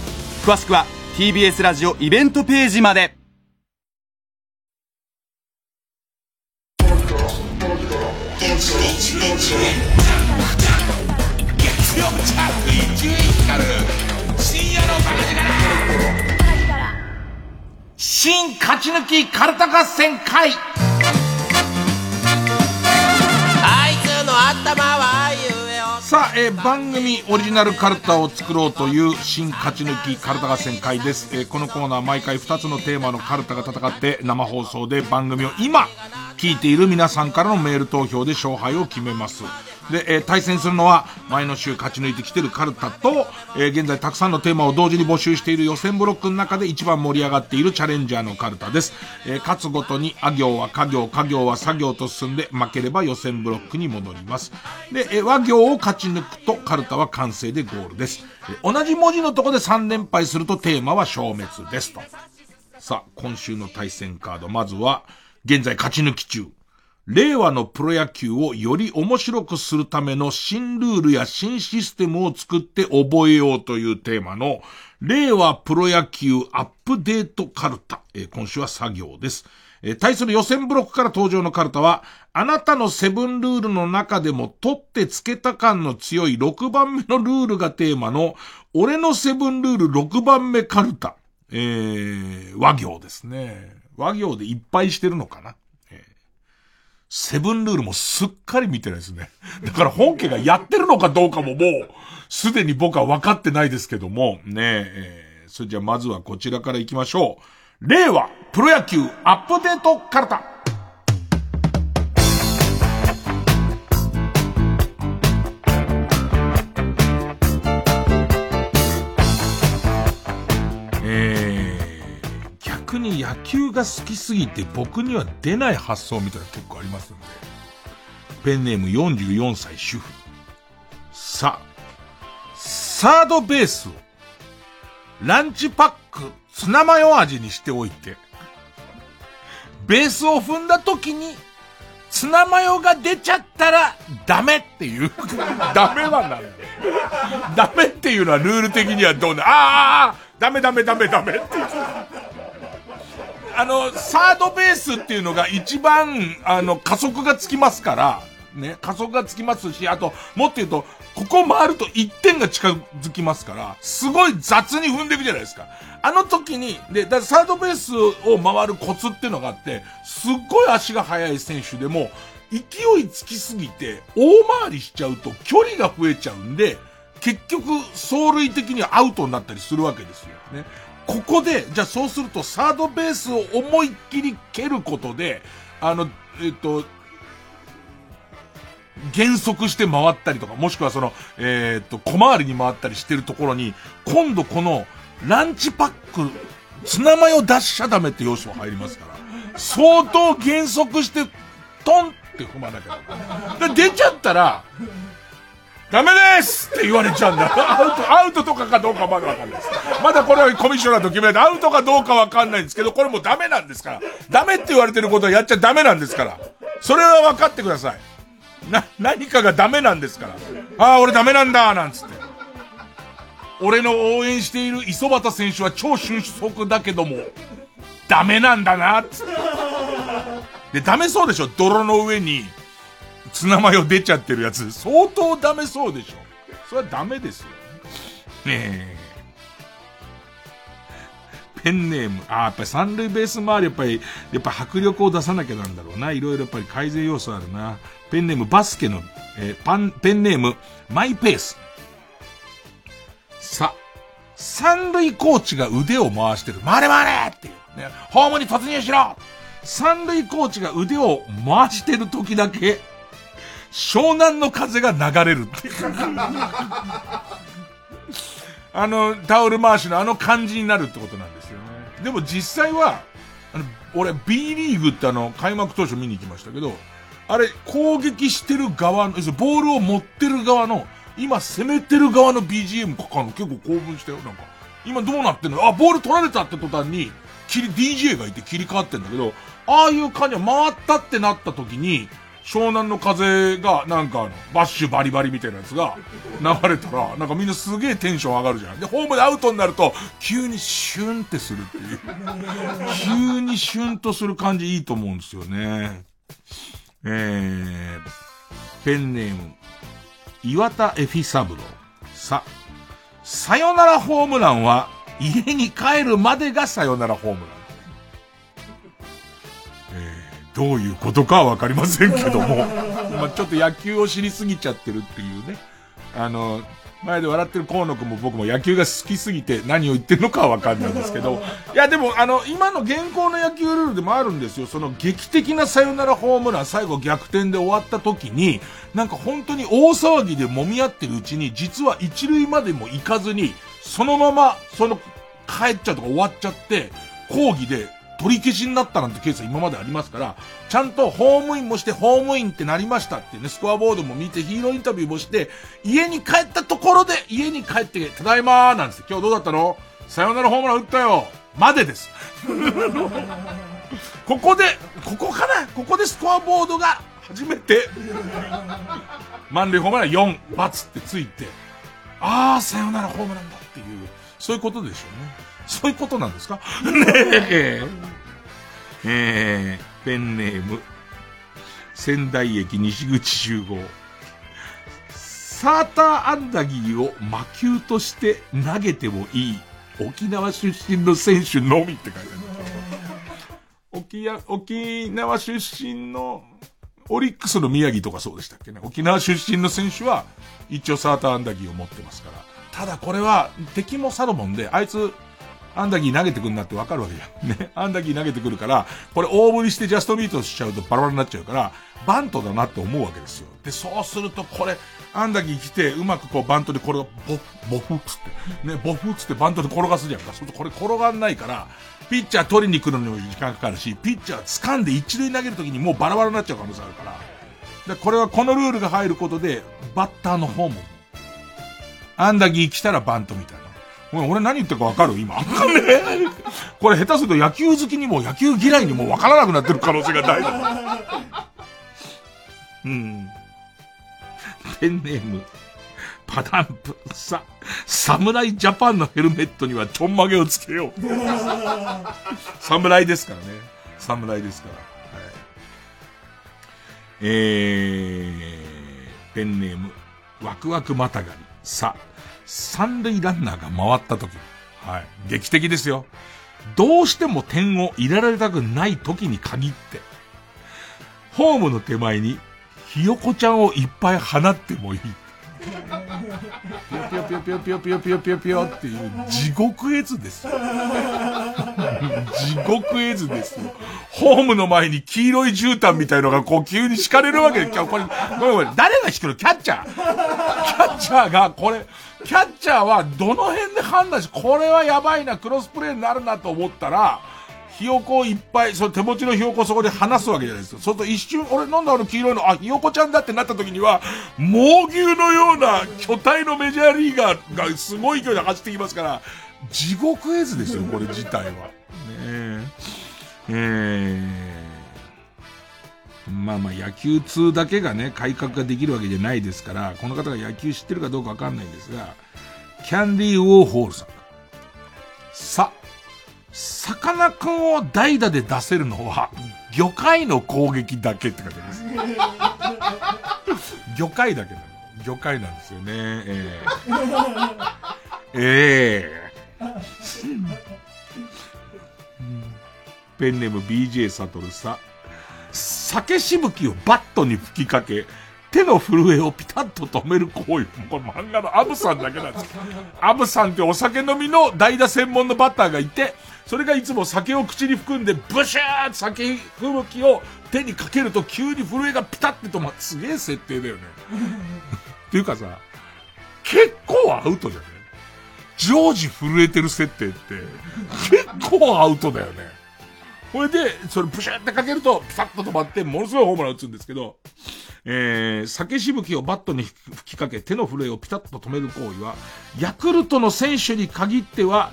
Speaker 17: 詳しくは TBS ラジオイベントページまで。
Speaker 1: カルタ合戦会。
Speaker 5: あいつの頭は
Speaker 1: さあ、えー、番組オリジナルカルタを作ろうという新勝ち抜きカルタ合戦会です、えー、このコーナー毎回2つのテーマのカルタが戦って生放送で番組を今聞いている皆さんからのメール投票で勝敗を決めますで、えー、対戦するのは前の週勝ち抜いてきてるカルタと、えー、現在たくさんのテーマを同時に募集している予選ブロックの中で一番盛り上がっているチャレンジャーのカルタです。えー、勝つごとに、あ行は家行、家行は作業と進んで負ければ予選ブロックに戻ります。で、えー、和行を勝ち抜くとカルタは完成でゴールです。えー、同じ文字のとこで3連敗するとテーマは消滅ですと。さあ、今週の対戦カード、まずは、現在勝ち抜き中。令和のプロ野球をより面白くするための新ルールや新システムを作って覚えようというテーマの、令和プロ野球アップデートカルタ。えー、今週は作業です。えー、対する予選ブロックから登場のカルタは、あなたのセブンルールの中でも取ってつけた感の強い6番目のルールがテーマの、俺のセブンルール6番目カルタ。えー、和行ですね。和行でいっぱいしてるのかな。セブンルールもすっかり見てないですね。だから本家がやってるのかどうかももう、すでに僕は分かってないですけども、ねえ、ー、それじゃあまずはこちらから行きましょう。令和プロ野球アップデートカルタ。逆に野球が好きすぎて僕には出ない発想みたいな結構ありますんで。ペンネーム44歳主婦。さ、サードベースをランチパックツナマヨ味にしておいて、ベースを踏んだ時にツナマヨが出ちゃったらダメっていう。ダメはなんで。ダメっていうのはルール的にはどうな、ああダメダメダメダメって。あの、サードベースっていうのが一番、あの、加速がつきますから、ね、加速がつきますし、あと、もっと言うと、ここ回ると1点が近づきますから、すごい雑に踏んでいくじゃないですか。あの時に、で、だサードベースを回るコツっていうのがあって、すっごい足が速い選手でも、勢いつきすぎて、大回りしちゃうと距離が増えちゃうんで、結局、走塁的にはアウトになったりするわけですよ。ね。ここで、じゃあそうするとサードベースを思いっきり蹴ることで、あの、えっと、減速して回ったりとか、もしくはその、えー、っと、小回りに回ったりしてるところに、今度この、ランチパック、ツナマヨ出しちゃダメって要素入りますから、相当減速して、トンって踏まなきゃ。出ちゃったら、ダメですって言われちゃうんだ。アウト、アウトとかかどうかまだわかんないです。まだこれはコミッショナーと決めて、アウトかどうかわかんないんですけど、これもうダメなんですから。ダメって言われてることはやっちゃダメなんですから。それは分かってください。な、何かがダメなんですから。ああ、俺ダメなんだ、なんつって。俺の応援している磯端選手は超俊足だけども、ダメなんだな、つって。で、ダメそうでしょ？泥の上に、ツナマヨ出ちゃってるやつ、相当ダメそうでしょ。それはダメですよ。ねえ。ペンネーム。ああ、やっぱり三塁ベース周り、やっぱり、やっぱ迫力を出さなきゃなんだろうな。いろいろやっぱり改善要素あるな。ペンネームバスケの、えー、パン、ペンネームマイペース。さ、三塁コーチが腕を回してる。回れ回れっていう。ね。ホームに突入しろ三塁コーチが腕を回してる時だけ、湘南の風が流れるっていう。あの、タオル回しのあの感じになるってことなんですよね。でも実際は、あの、俺 B リーグってあの、開幕当初見に行きましたけど、あれ、攻撃してる側の、ボールを持ってる側の、今攻めてる側の BGM かかるの？結構興奮したよ、なんか。今どうなってんの？あ、ボール取られたって途端に、切り、DJ がいて切り替わってんだけど、ああいう感じは回ったってなった時に、湘南の風が、なんかあの、バッシュバリバリみたいなやつが流れたら、なんかみんなすげえテンション上がるじゃん。で、ホームでアウトになると、急にシュンってするっていう。急にシュンとする感じいいと思うんですよね。えー、ペンネーム、岩田エフィサブロさ、さよならホームランは、家に帰るまでがさよならホームラン。どういうことかはわかりませんけども、まちょっと野球を知りすぎちゃってるっていうね。あの、前で笑ってる河野くんも僕も野球が好きすぎて何を言ってるのかはわかんないんですけど、いやでもあの、今の現行の野球ルールでもあるんですよ。その劇的なサヨナラホームラン、最後逆転で終わった時に、なんか本当に大騒ぎで揉み合ってるうちに、実は一塁までも行かずに、そのまま、その、帰っちゃうとか終わっちゃって、抗議で取り消しになったなんてケースは今までありますから、ちゃんとホームインもしてホームインってなりましたってね、スコアボードも見てヒーローインタビューもして、家に帰ったところで、家に帰って、ただいまーなんです今日どうだったの？さよならホームラン打ったよまでです。ここで、ここかな？ここでスコアボードが初めて、満塁ホームラン4、バツってついて、あー、さよならホームランだっていう、そういうことでしょうね。そういうことなんですか？ねえ。えー、ペンネーム、仙台駅西口集合。サーターアンダギーを魔球として投げてもいい沖縄出身の選手のみって書いてある。沖や、沖縄出身のオリックスの宮城とかそうでしたっけね。沖縄出身の選手は一応サーターアンダギーを持ってますから。ただこれは敵もサロモンで、あいつアンダギー投げてくんなってわかるわけじゃん。ね。アンダギー投げてくるから、これ大振りしてジャストミートしちゃうとバラバラになっちゃうから、バントだなって思うわけですよ。で、そうするとこれ、アンダギー来て、うまくこうバントでこれをボフ、ボフっつって、ね、ボフっつってバントで転がすじゃんか。そうするとこれ転がんないから、ピッチャー取りに来るのにも時間かかるし、ピッチャー掴んで一塁投げるときにもうバラバラになっちゃう可能性あるから。で、これはこのルールが入ることで、バッターの方も、アンダギー来たらバントみたいな。俺何言ってるかわかる？今。これ下手すると野球好きにも野球嫌いにもわからなくなってる可能性が大だ。うん。ペンネーム、パタンプ、さ、侍ジャパンのヘルメットにはちょんまげをつけよう。侍ですからね。侍ですから。はい。えー、ペンネーム、ワクワクまたがり、さ、三塁ランナーが回った時。はい。劇的ですよ。どうしても点を入れられたくない時に限って、ホームの手前に、ひよこちゃんをいっぱい放ってもいい。ぴよぴよぴよぴよぴよぴよぴよぴよっていう地獄絵図ですよ。地獄絵図ですよ。ホームの前に黄色い絨毯みたいのがこう急に敷かれるわけで、今日これ、ごめんごめん、誰が引くのキャッチャー。キャッチャーがこれ、キャッチャーはどの辺で判断し、これはやばいな、クロスプレーになるなと思ったら、ひよこをいっぱい、その手持ちのひよこそこで離すわけじゃないですか。そうすると一瞬、俺なんだあの黄色いの、あ、ひよこちゃんだってなった時には、猛牛のような巨体のメジャーリーガーがすごい勢いで走ってきますから、地獄絵図ですよ、これ自体は。ねえ。えー、まあまあ野球通だけがね、改革ができるわけじゃないですから、この方が野球知ってるかどうかわかんないんですが、キャンディー・ウォーホールさん。さ、さかなクンを代打で出せるのは、魚介の攻撃だけって書いてます。魚介だけなの。魚介なんですよね。ええー。ええー、ペンネーム BJ サトルさ。酒しぶきをバットに吹きかけ、手の震えをピタッと止める行為。これ漫画のアブさんだけなんです。アブさんってお酒飲みの代打専門のバッターがいて、それがいつも酒を口に含んで、ブシャー酒吹雪を手にかけると急に震えがピタッて止まって、すげえ設定だよね。っていうかさ、結構アウトじゃね？常時震えてる設定って、結構アウトだよね。これで、それプシュってかけると、ピタッと止まって、ものすごいホームラン打つんですけど、えー、酒しぶきをバットに吹きかけ、手の震えをピタッと止める行為は、ヤクルトの選手に限っては、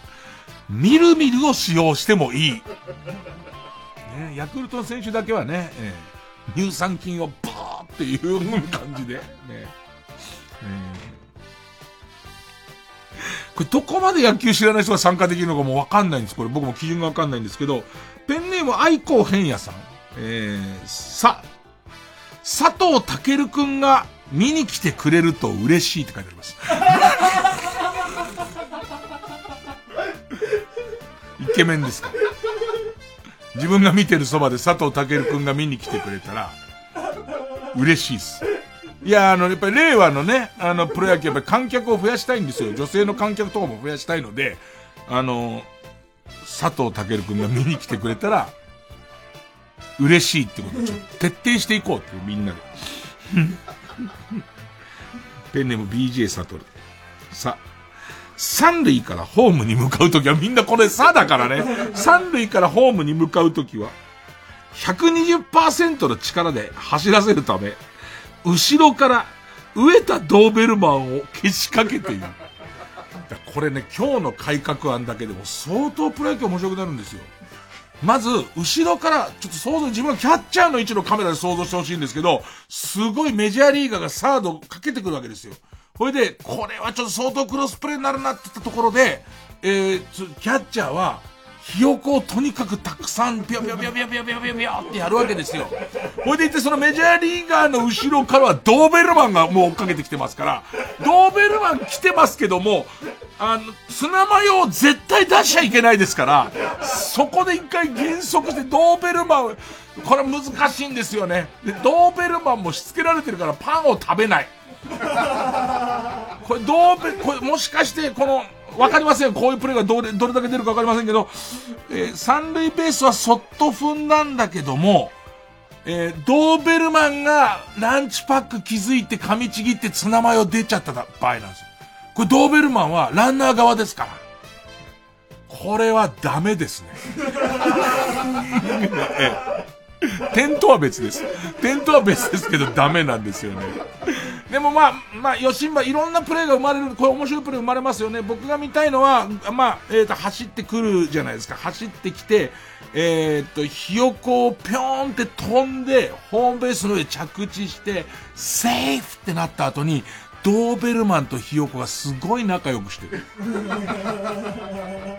Speaker 1: みるみるを使用してもいい。ね、ヤクルトの選手だけはね、えー、乳酸菌をバーっていう感じで、ね。えーこれどこまで野球知らない人が参加できるのかもわかんないんです。これ僕も基準がわかんないんですけど、ペンネーム愛子変也さん。えー、さ、佐藤健くんが見に来てくれると嬉しいって書いてあります。イケメンですか自分が見てるそばで佐藤健くんが見に来てくれたら、嬉しいっす。いや、あの、やっぱり令和のね、あの、プロ野球やっぱり観客を増やしたいんですよ。女性の観客とかも増やしたいので、あの、佐藤健くんが見に来てくれたら、嬉しいってことをちょっと徹底していこうってみんなで。ペンネーム BJ サトル。さ、三塁からホームに向かうときはみんなこれさだからね。三塁からホームに向かうときは、120%の力で走らせるため、後ろから植田ドーベルマンをけしかけている。これね、今日の改革案だけでも相当プロ野球面白くなるんですよ。まず、後ろから、ちょっと想像、自分はキャッチャーの位置のカメラで想像してほしいんですけど、すごいメジャーリーガーがサードかけてくるわけですよ。これで、これはちょっと相当クロスプレーになるなって言ったところで、えー、キャッチャーは、ひよこをとにかくたくさん、ぴょぴょぴょぴょぴょぴょぴょぴょってやるわけですよ。ほいでいて、そのメジャーリーガーの後ろからはドーベルマンがもう追っかけてきてますから、ドーベルマン来てますけども、あの、ツナマヨを絶対出しちゃいけないですから、そこで一回減速してドーベルマン、これ難しいんですよね。で、ドーベルマンもしつけられてるからパンを食べない。これドーベ、これもしかしてこの、わかりません。こういうプレーがどれ、どれだけ出るかわかりませんけど、えー、三塁ベースはそっと踏んだんだけども、えー、ドーベルマンがランチパック気づいて噛みちぎってツナマヨ出ちゃった場合なんですよ。これドーベルマンはランナー側ですから。これはダメですね。ええ、点とは別です。点とは別ですけどダメなんですよね。でもまあ、まあ、吉村、いろんなプレーが生まれる、これ面白いプレー生まれますよね。僕が見たいのは、まあ、えっ、ー、と、走ってくるじゃないですか。走ってきて、えっ、ー、と、ひよこをぴょーんって飛んで、ホームベースの上着地して、セーフってなった後に、ドーベルマンとひよこがすごい仲良くしてる。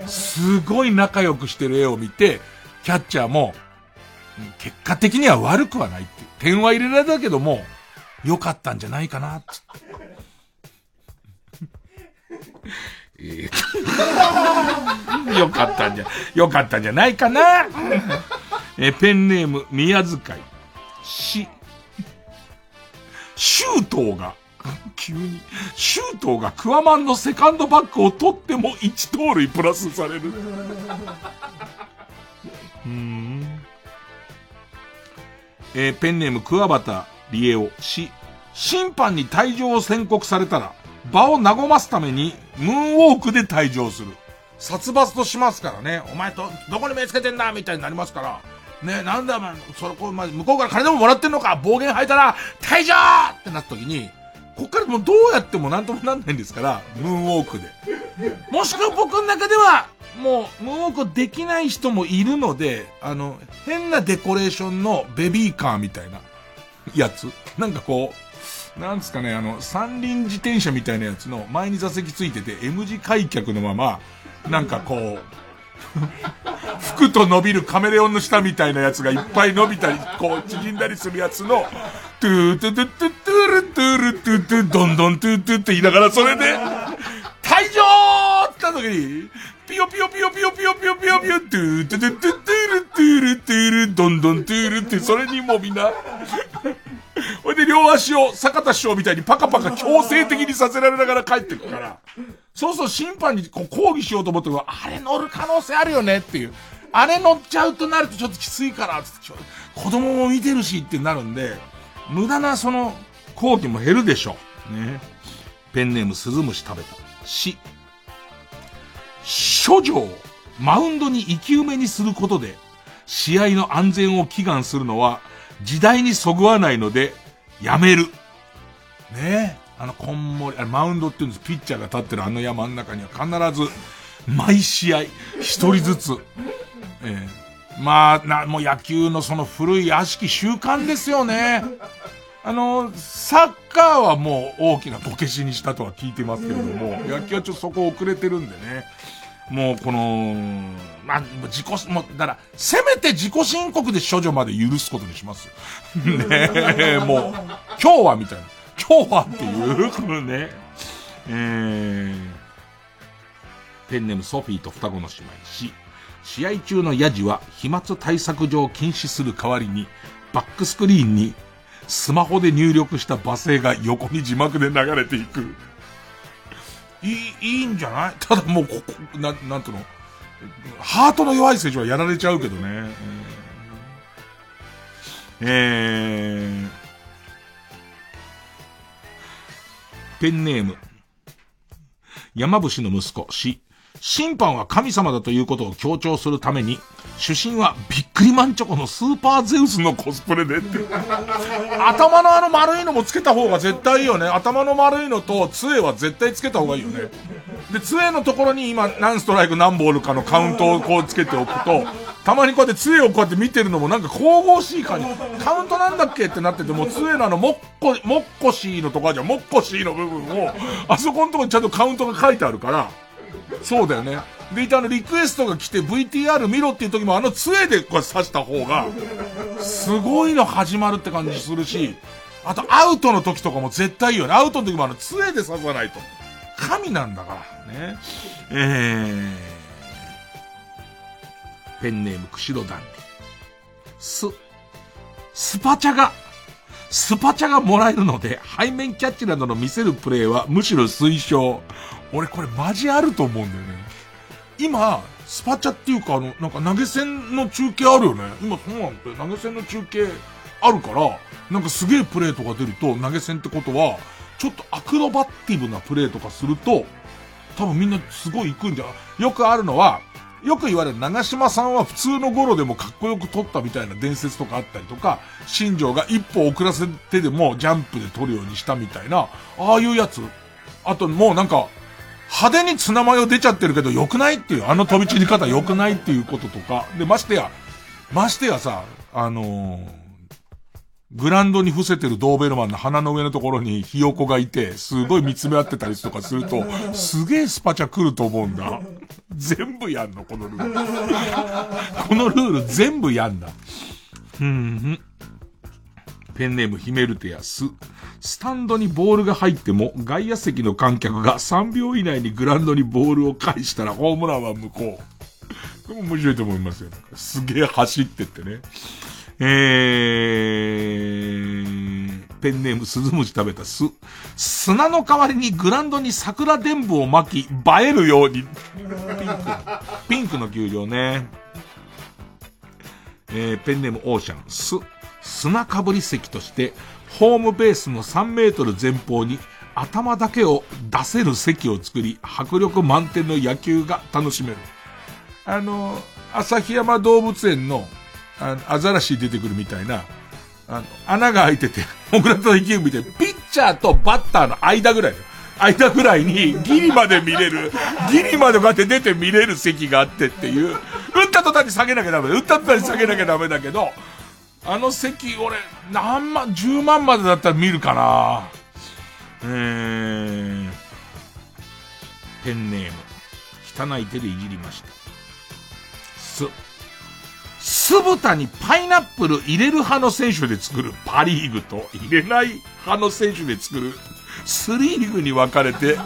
Speaker 1: すごい仲良くしてる絵を見て、キャッチャーも、結果的には悪くはないって。点は入れられたけども、良かったんじゃないかな、つって。よかったんじゃ、よかったんじゃないかな。えペンネーム、宮遣い。し、シュートーが、急に、シュートーがクワマンのセカンドバックを取っても1盗塁プラスされる。うん。えー、ペンネーム、クワバタ、リエオ、し、審判に退場を宣告されたら、場を和ますために、ムーンウォークで退場する。殺伐としますからね。お前と、どこに目つけてんだみたいになりますから。ね、なんだお前、そこう、ま向こうから金でももらってんのか暴言吐いたら、退場ってなった時に、こっからもうどうやってもなんともなんないんですから、ムーンウォークで。もしくは僕の中では、もう、ムーンウォークできない人もいるので、あの、変なデコレーションのベビーカーみたいなやつ。なんかこう、なんですかね、あの、三輪自転車みたいなやつの前に座席ついてて M 字開脚のまま、なんかこう、吹くと伸びるカメレオンの舌みたいなやつがいっぱい伸びたり、こう縮んだりするやつの、トゥートゥトゥトゥトゥルトゥルトゥトゥドンドントゥトゥって言いながらそれで、退場って言った時に、ピヨピヨピヨピヨピヨピヨピヨピヨ、トゥートゥトゥトゥトゥルトゥルトゥル、ドンドントゥルって、それにもみんな、ほいで両足を坂田師匠みたいにパカパカ強制的にさせられながら帰ってくから、そうそう審判にこう抗議しようと思ってあれ乗る可能性あるよねっていう。あれ乗っちゃうとなるとちょっときついから、って子供も見てるしってなるんで、無駄なその抗議も減るでしょ。ね。ペンネームスズムシ食べた。し。処女をマウンドに生き埋めにすることで、試合の安全を祈願するのは、時代にそぐわないので、やめる。ねえ。あの、こんもり、あ、マウンドって言うんです。ピッチャーが立ってるあの山の中には必ず、毎試合、一人ずつ、ええー、まあ、な、もう野球のその古い悪しき習慣ですよね。あの、サッカーはもう大きなこけしにしたとは聞いてますけれども、野球はちょっとそこ遅れてるんでね。もうこの、まあ、自己、もう、だから、せめて自己申告で処女まで許すことにします。ねもう、今日はみたいな。今日はっていう、このね、えー、ペンネームソフィーと双子の姉妹し、試合中のヤジは飛沫対策上禁止する代わりに、バックスクリーンにスマホで入力した罵声が横に字幕で流れていく。いい、いいんじゃない？ただもうここ、な、なんとの、ハートの弱い選手はやられちゃうけどね。えー、ペンネーム。山伏の息子、し、審判は神様だということを強調するために、主審はビックリマンチョコのスーパーゼウスのコスプレでって。頭のあの丸いのもつけた方が絶対いいよね。頭の丸いのと杖は絶対つけた方がいいよね。で、杖のところに今何ストライク何ボールかのカウントをこうつけておくと、たまにこうやって杖をこうやって見てるのもなんか神々しい感じ。カウントなんだっけってなってても、杖のあの、もっこ、もっこしーのところじゃもっこしーの部分を、あそこのところにちゃんとカウントが書いてあるから、そうだよね。で、いてあの、リクエストが来て VTR 見ろっていう時もあの杖でこう刺した方が、すごいの始まるって感じするし、あとアウトの時とかも絶対いいよね。アウトの時もあの杖で刺さないと。神なんだから。ね。えー、ペンネーム、釧路団ス、スパチャが、スパチャがもらえるので、背面キャッチなどの見せるプレーはむしろ推奨。俺これマジあると思うんだよね。今、スパチャっていうかあの、なんか投げ銭の中継あるよね。今そうなんだよ。投げ銭の中継あるから、なんかすげえプレーとか出ると投げ銭ってことは、ちょっとアクロバティブなプレーとかすると、多分みんなすごい行くんじゃよくあるのは、よく言われる長島さんは普通の頃でもかっこよく撮ったみたいな伝説とかあったりとか、新庄が一歩遅らせてでもジャンプで撮るようにしたみたいな、ああいうやつ。あともうなんか、派手にツナマヨ出ちゃってるけど良くないっていう、あの飛び散り方良くないっていうこととか、で、ましてや、ましてやさ、あのー、グランドに伏せてるドーベルマンの鼻の上のところにひよこがいて、すごい見つめ合ってたりとかすると、すげえスパチャ来ると思うんだ。全部やんの、このルール。このルール全部やんだ。ふんふん。ペンネームヒメルテヤス。スタンドにボールが入っても、外野席の観客が3秒以内にグラウンドにボールを返したらホームランは向こう。これも面白いと思いますよ。すげえ走ってってね。えー、ペンネームスズムシ食べた巣。砂の代わりにグラウンドに桜伝部を巻き、映えるように。ピンク。ピンクの球場ね。えー、ペンネームオーシャン。巣。砂かぶり席として、ホームベースの3メートル前方に頭だけを出せる席を作り、迫力満点の野球が楽しめる。あの、旭山動物園の、あの、アザラシ出てくるみたいな、あの、穴が開いてて、モグラと生きみたいな、ピッチャーとバッターの間ぐらい間ぐらいに、ギリまで見れる、ギリまでこうやって出て見れる席があってっていう、打った途端に下げなきゃダメだ。打った途端に下げなきゃダメだけど、あの席、俺、何万、10万までだったら見るかな。えー、ペンネーム。汚い手でいじりました。す。酢豚にパイナップル入れる派の選手で作るパリーグと入れない派の選手で作るスリーグに分かれて、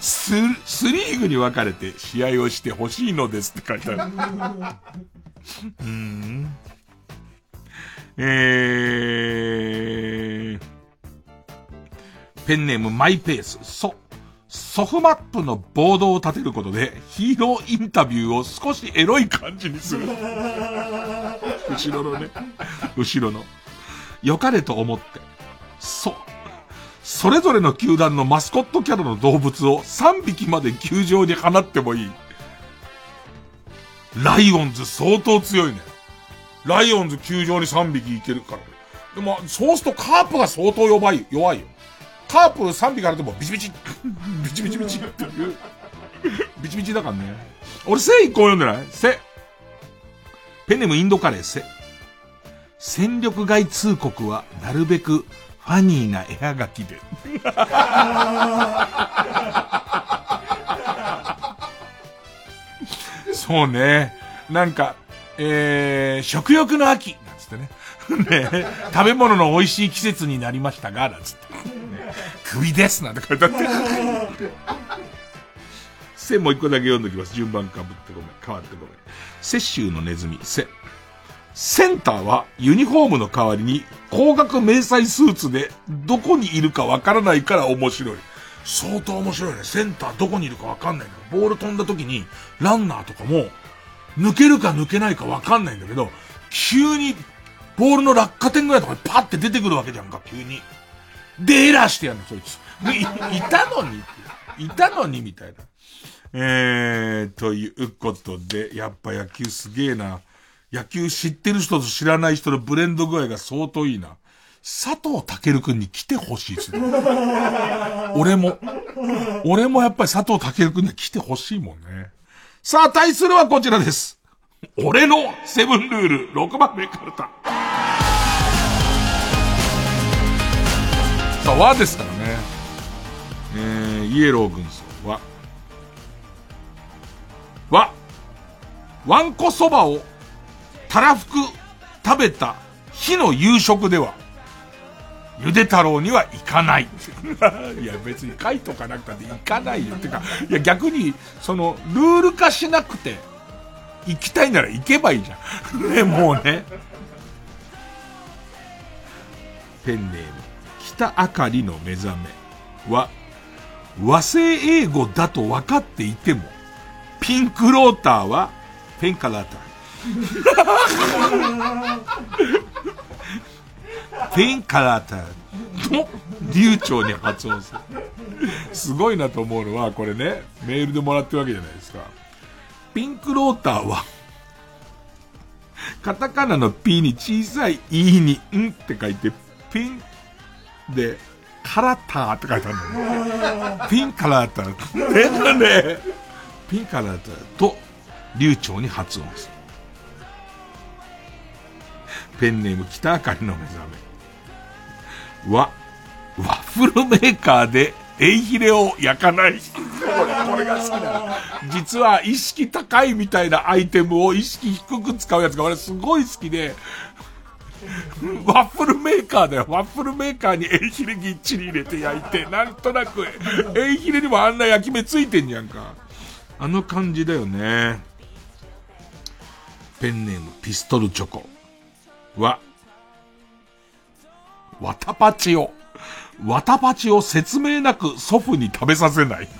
Speaker 1: ス、スリーグに分かれて試合をしてほしいのですって書いてある。うん。えー、ペンネームマイペース、ソ、ソフマップのボードを立てることでヒーローインタビューを少しエロい感じにする。後ろのね、後ろの。良かれと思って、そ、それぞれの球団のマスコットキャラの動物を3匹まで球場に放ってもいい。ライオンズ相当強いね。ライオンズ球場に3匹いけるから。でも、そうするとカープが相当弱い、弱いよ。カープ3匹あるともビチビチ、ビチビチビチっていう。ビチビチだからね。俺、せ一個読んでない？せ。ペネムインドカレーせ。戦力外通告は、なるべく、ファニーな絵はがきで。そうね。なんか、えー、食欲の秋なんつってね。ね食べ物の美味しい季節になりましたが、なんつって。ね、首ですなんて書いてあって。せ、もう一個だけ読んどきます。順番かぶってごめん。変わってごめん。雪州のネズミ、せ。センターはユニフォームの代わりに高額迷彩スーツでどこにいるかわからないから面白い。相当面白いね。センターどこにいるかわかんないの。ボール飛んだ時にランナーとかも抜けるか抜けないかわかんないんだけど、急にボールの落下点ぐらいとかにパッて出てくるわけじゃんか、急に。で、エラーしてやるの、そいつ。い、いたのにいたのにみたいな。えー、ということで、やっぱ野球すげえな。野球知ってる人と知らない人のブレンド具合が相当いいな。佐藤健くんに来てほしいですね。俺も。俺もやっぱり佐藤健くんに来てほしいもんね。さあ、対するはこちらです。俺のセブンルール6番目カルタ。さあ、和ですからね。えー、イエロー軍曹は、わ、わんこそばを、たらふく食べた日の夕食では、ゆで太郎には行かない。いや、別に書いとかなくたって行かないよ。ってか、いや、逆に、その、ルール化しなくて、行きたいなら行けばいいじゃん。ね、もうね。ペンネーム、北あかりの目覚めは、和製英語だと分かっていても、ピンクローターは、ペンカラーター。ペンカラータと、流暢に発音する。すごいなと思うのは、これね、メールでもらってるわけじゃないですか。ピンクローターは、カタカナの P に小さい E にんって書いて、ピンで、カラターって書いてあるんだよ。ピンカラーター。えっとね、ピンカラーターと流暢に発音する。ペンネーム北あかりの目覚め。わ、ワッフルメーカーでエイヒレを焼かない。これ、これが好きだ。実は意識高いみたいなアイテムを意識低く使うやつが俺すごい好きで、ワッフルメーカーだよ。ワッフルメーカーにエイヒレぎっちり入れて焼いて、なんとなく、エイヒレにもあんな焼き目ついてんじゃんか。あの感じだよね。ペンネームピストルチョコ。は、わたパチを、わたパチを説明なく祖父に食べさせない。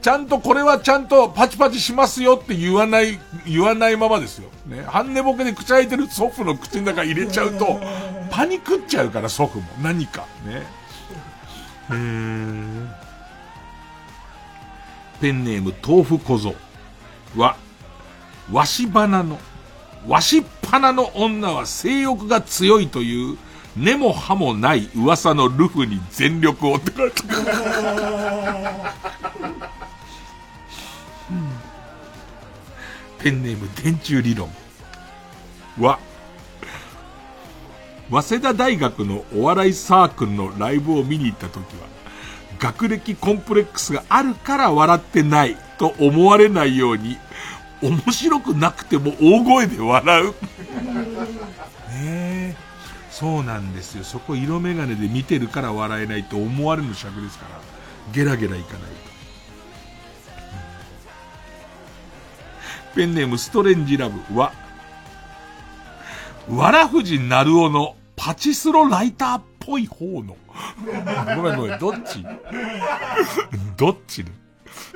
Speaker 1: ちゃんとこれはちゃんとパチパチしますよって言わない、言わないままですよ。ね。半寝ぼけで口開いてる祖父の口の中入れちゃうと、パニクっちゃうから祖父も。何か。ね。へー。ペンネーム豆腐小僧は、わし花のわしっぱなの女は性欲が強いという根も葉もない噂のルフに全力をって書いてペンネーム電柱理論。は、早稲田大学のお笑いサークルのライブを見に行った時は、学歴コンプレックスがあるから笑ってないと思われないように、面白くなくても大声で笑う。ねえ。そうなんですよ。そこ色眼鏡で見てるから笑えないと思われる尺ですから、ゲラゲラいかないと。ペンネームストレンジラブは、わらふじなるおのパチスロライターっぽい方の。ごめんごめん、どっち？どっち？ね。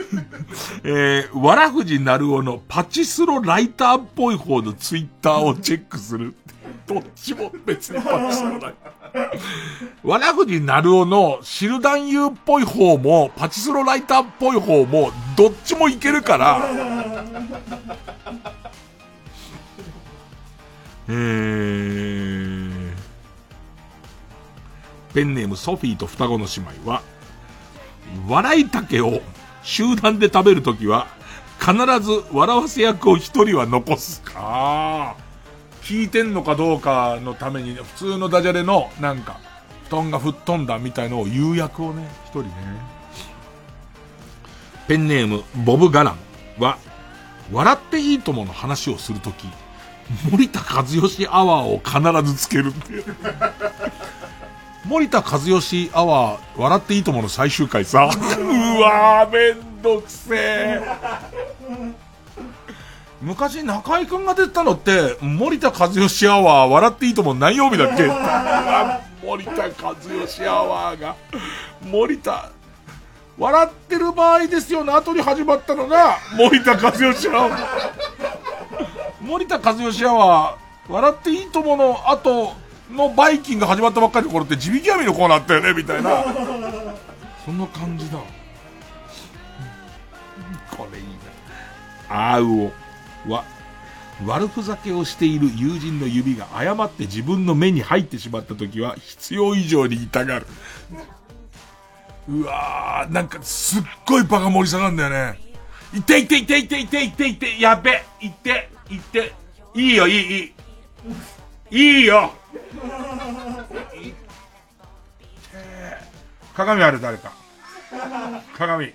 Speaker 1: えー、わらふじなるおのパチスロライターっぽい方のツイッターをチェックする。どっちも別にパチスロライター。わらふじなるおのシルダンユーっぽい方も、パチスロライターっぽい方も、どっちもいけるから、えー、ペンネームソフィーと双子の姉妹は、笑い竹を集団で食べるときは、必ず笑わせ役を一人は残すか。聞いてんのかどうかのために、普通のダジャレの、なんか、布団が吹っ飛んだみたいのを言う役をね、一人ね。ペンネーム、ボブ・ガランは、笑っていいともの話をするとき、森田和義アワーを必ずつけるっていう。森田和義アワー、笑っていいともの最終回さ、うわー、めんどくせえ。昔中井くんが出たのって、森田和義アワー、笑っていいとも何曜日だっけ？森田和義アワーが、森田、笑ってる場合ですよの後に始まったのが、森田和義アワー。森田和義アワー、笑っていいともの後のバイキンが始まったばっかりの頃って地引き網のコーナーあったよね、みたいな。そんな感じだ。これいいな。あうおは、悪ふざけをしている友人の指が誤って自分の目に入ってしまった時は必要以上に痛がる。うわー、なんかすっごいバカ盛り下がるんだよね。いていていていていていていて、やべ、いって、いって、いいよ、いい、いい。いいよ鏡ある誰か。鏡。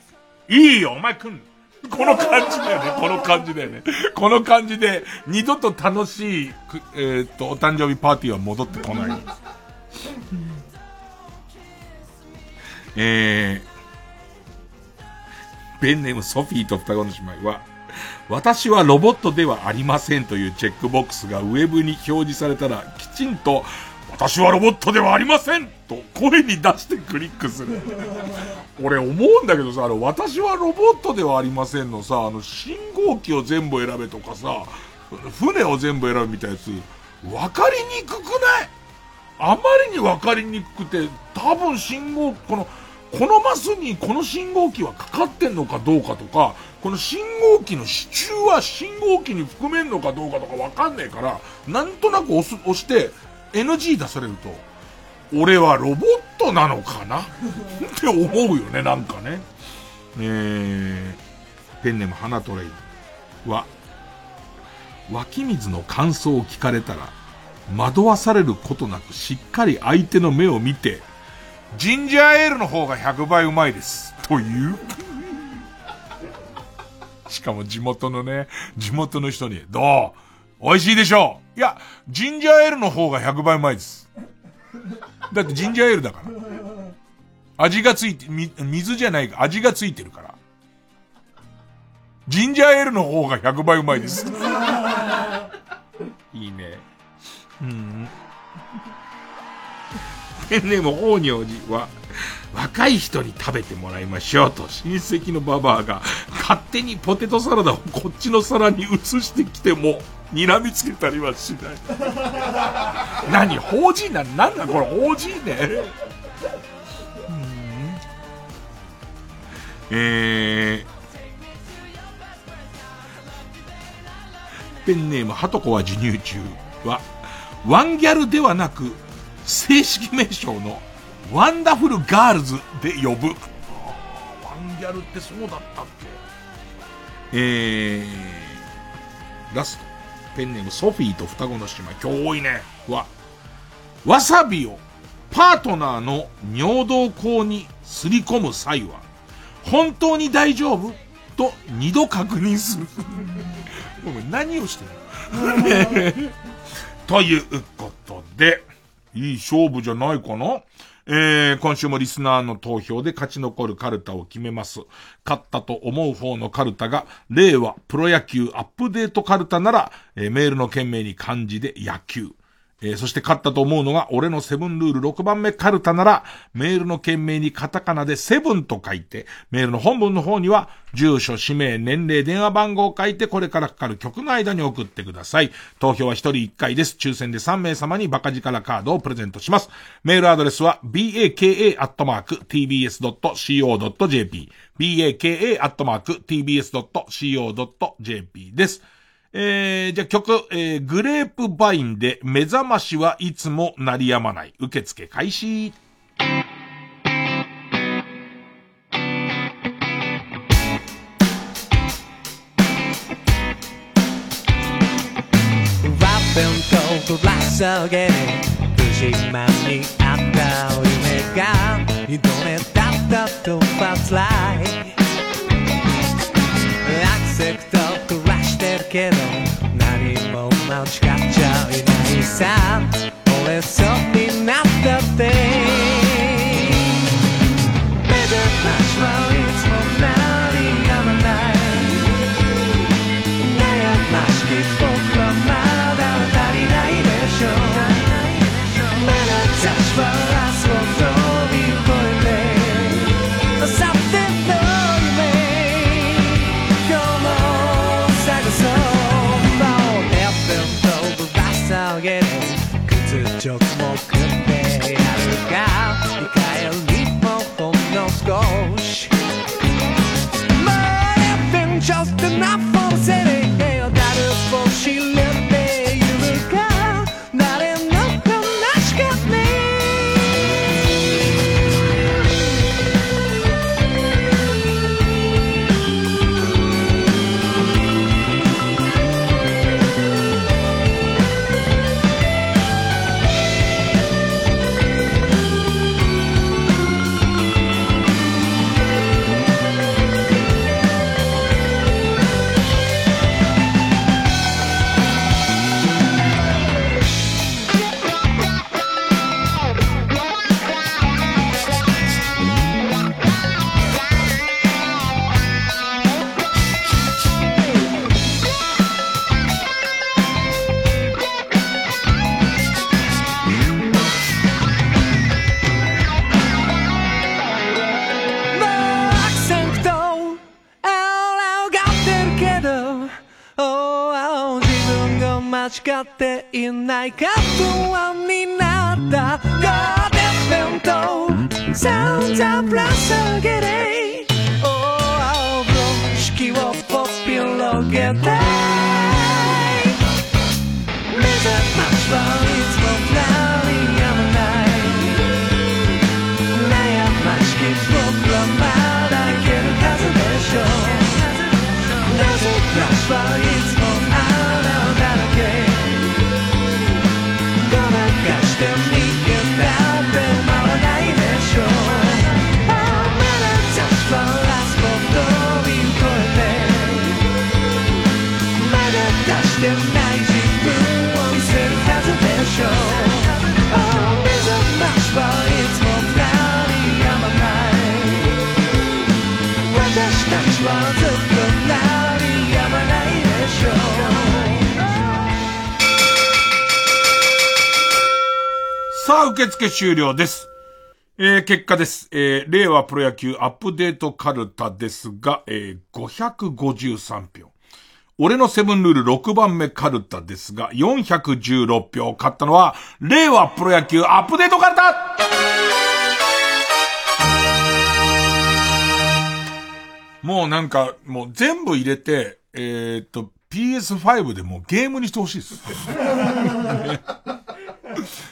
Speaker 1: いいよ、お前来んこの感じだよね、この感じだよね。この感じで、二度と楽しい、くえーっと、お誕生日パーティーは戻ってこない。えー、ペンネームソフィーと双子の姉妹は、私はロボットではありませんというチェックボックスがウェブに表示されたら、きちんと、私はロボットではありませんと声に出してクリックする。俺思うんだけどさ、あの、私はロボットではありませんのさ、あの、信号機を全部選べとかさ、船を全部選ぶみたいなやつ、わかりにくくない？あまりにわかりにくくて、多分信号、この、このマスにこの信号機はかかってんのかどうかとか、この信号機の支柱は信号機に含めんのかどうかとかわかんねえから、なんとなく押す、押して、NG 出されると、俺はロボットなのかな？って思うよね、なんかね。えー、ペンネーム花トレイは、湧き水の感想を聞かれたら、惑わされることなくしっかり相手の目を見て、ジンジャーエールの方が100倍うまいです。という。しかも地元のね、地元の人に、どう？美味しいでしょういや、ジンジャーエールの方が100倍うまいです。だってジンジャーエールだから。味がついて、み水じゃないか、味がついてるから。ジンジャーエールの方が100倍うまいです。いいね。うん。ペンネーム法尿寺は、若い人に食べてもらいましょうと親戚のババアが勝手にポテトサラダをこっちの皿に移してきても睨みつけたりはしない。何法人ななんだこれ法人ね。えー、ペンネームハトコは授乳中は、ワンギャルではなく、正式名称のワンダフルガールズで呼ぶ。ワンギャルってそうだったっけ？えー、ラスト。ペンネームソフィーと双子の姉妹、今日多いね。は、わさびをパートナーの尿道口にすり込む際は、本当に大丈夫？と二度確認する。何をしてるの？ということで、いい勝負じゃないかな？えー、今週もリスナーの投票で勝ち残るカルタを決めます。勝ったと思う方のカルタが、令和プロ野球アップデートカルタなら、えーメールの件名に漢字で野球。
Speaker 20: えー、そして勝ったと思うのが、俺のセブンルール6番目カルタなら、メールの件名にカタカナでセブンと書いて、メールの本文の方には、住所、氏名、年齢、電話番号を書いて、これからかかる曲の間に送ってください。投票は1人1回です。抽選で3名様にバカ力カードをプレゼントします。メールアドレスは、baka.tbs.co.jp baka.tbs.co.jp です。えー、じゃあ曲、えー、グレープバインで目覚ましはいつも鳴りやまない。受付開始。とぶら下げ不島にあった夢が二度目だったとバズライけど何も間違っちゃいないさ。俺そうになったって。ないか不安になった God FM とサウンドプラス上げて Oh, 風呂敷をポッピ広げたい目覚ましはかさあ、受付終了です。えー、結果です。えー、令和プロ野球アップデートカルタですが、えー、553票。俺のセブンルール6番目カルタですが、416票。勝ったのは、令和プロ野球アップデートカルタもうなんか、もう全部入れて、えー、っと、PS5 でもうゲームにしてほしいです。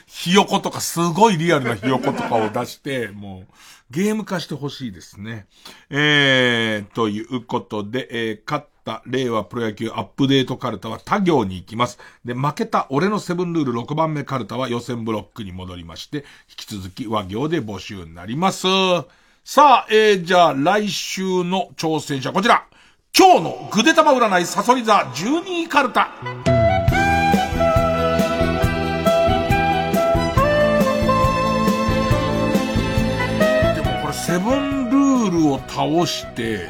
Speaker 20: ひよことかすごいリアルなひよことかを出して、もうゲーム化してほしいですね。えー、ということで、えー、勝った令和プロ野球アップデートカルタは他行に行きます。で、負けた俺のセブンルール6番目カルタは予選ブロックに戻りまして、引き続き和行で募集になります。さあ、えー、じゃあ来週の挑戦者こちら。今日のぐでたま占いサソリ座12位カルタ。セブンルールを倒して、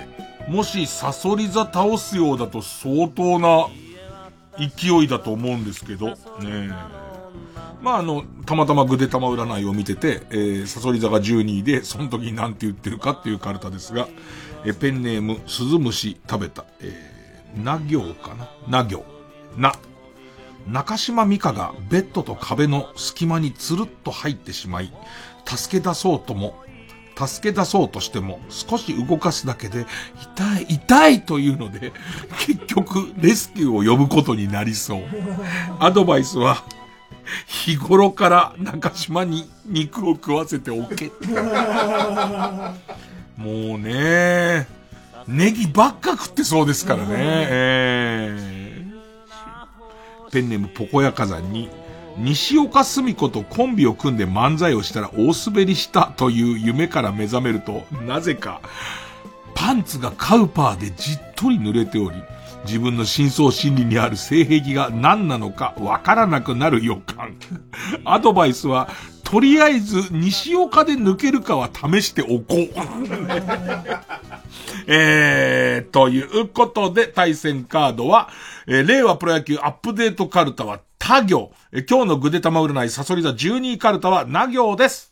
Speaker 20: もしサソリ座倒すようだと相当な勢いだと思うんですけど、ね
Speaker 1: まあ、あの、たまたまぐでたま占いを見てて、えー、サソリ座が12位で、その時に何て言ってるかっていうカルタですが、えー、ペンネーム、鈴虫食べた、えー、な行かな？な行。な。中島美香がベッドと壁の隙間につるっと入ってしまい、助け出そうとも、助け出そうとしても少し動かすだけで痛い、痛いというので、結局レスキューを呼ぶことになりそう。アドバイスは、日頃から中島に肉を食わせておけ。もうね、ネギばっか食ってそうですからね。えー、ペンネームポコヤ火山に、西岡澄子とコンビを組んで漫才をしたら大滑りしたという夢から目覚めると、なぜか、パンツがカウパーでじっとり濡れており、自分の深層心理にある性癖が何なのかわからなくなる予感。アドバイスは、とりあえず西岡で抜けるかは試しておこう。えー、ということで対戦カードは、えー、令和プロ野球アップデートカルタは他行。えー、今日のぐでたま占いサソリ座12位カルタはな行です。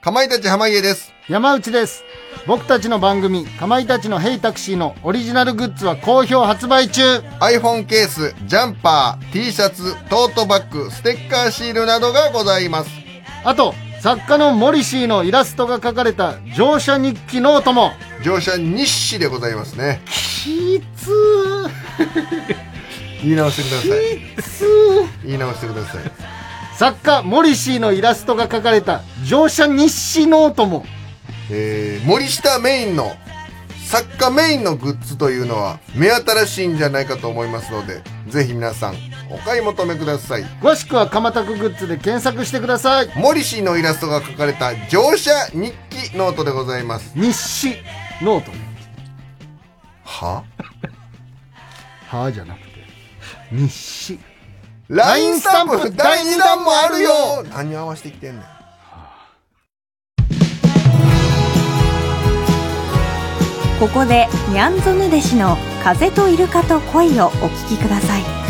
Speaker 21: かまいたち濱家です。
Speaker 22: 山内です。僕たちの番組、かまいたちのヘイタクシーのオリジナルグッズは好評発売中
Speaker 21: !iPhone ケース、ジャンパー、T シャツ、トートバッグ、ステッカーシールなどがございます。
Speaker 22: あと、作家のモリシーのイラストが描かれた乗車日記ノートも
Speaker 21: 乗車日誌でございますね。
Speaker 22: きつ
Speaker 21: 言い直してください。
Speaker 22: きつ
Speaker 21: 言い直してください。
Speaker 22: 作家モリシーのイラストが描かれた乗車日誌ノートも
Speaker 21: えー、森下メインの作家メインのグッズというのは目新しいんじゃないかと思いますのでぜひ皆さんお買い求めください。
Speaker 22: 詳しくはかまタクグッズで検索してください。
Speaker 21: モリシーのイラストが描かれた乗車日記ノートでございます。
Speaker 22: 日誌ノート。
Speaker 21: は？
Speaker 22: はじゃなくて日誌。
Speaker 21: LINE スタンプ第2弾もあるよ。何合わせてきてんねん。
Speaker 18: ここでニャンゾヌデシの風とイルカと恋をお聞きください。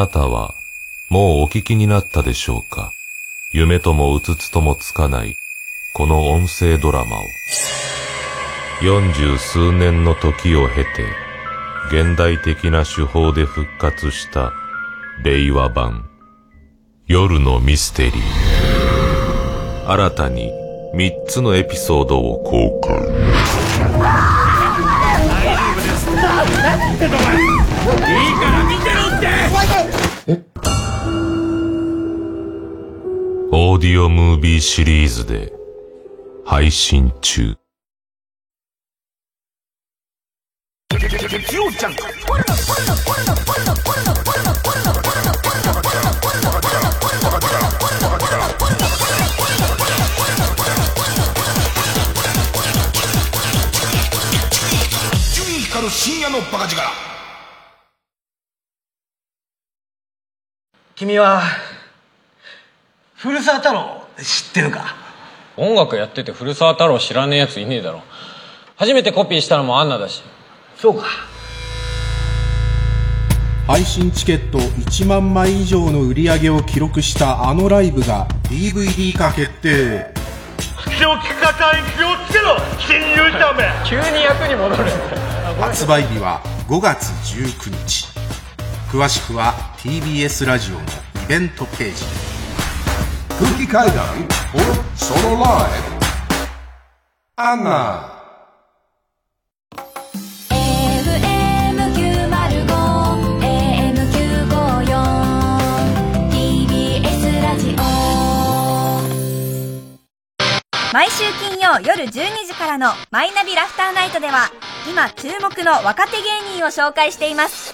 Speaker 23: なたは、もうお聞きになったでしょうか？夢ともうつつともつかない、この音声ドラマを。四十数年の時を経て、現代的な手法で復活した令和版夜のミステリー。新たに三つのエピソードを公開。大丈夫です何っていいから。オーディオムービーシリーズで配信中。
Speaker 1: 深夜のバカ力
Speaker 24: 君は
Speaker 25: 古澤太郎？知ってるか？
Speaker 26: 音楽やってて古澤太郎知らねえやついねえだろ。初めてコピーしたのもアンナだし。
Speaker 25: そうか。
Speaker 27: 配信チケット1万枚以上の売り上げを記録したあのライブが DVD 化決定。
Speaker 25: 気を利かたい気をつけろ新入社め。
Speaker 26: 急に役に戻る
Speaker 27: 発売日は5月19日。詳しくは TBS ラジオのイベントページ
Speaker 11: 空気階段 or ソロライブアンナ
Speaker 28: 毎週金曜夜12時からの「マイナビラフターナイト」では今注目の若手芸人を紹介しています。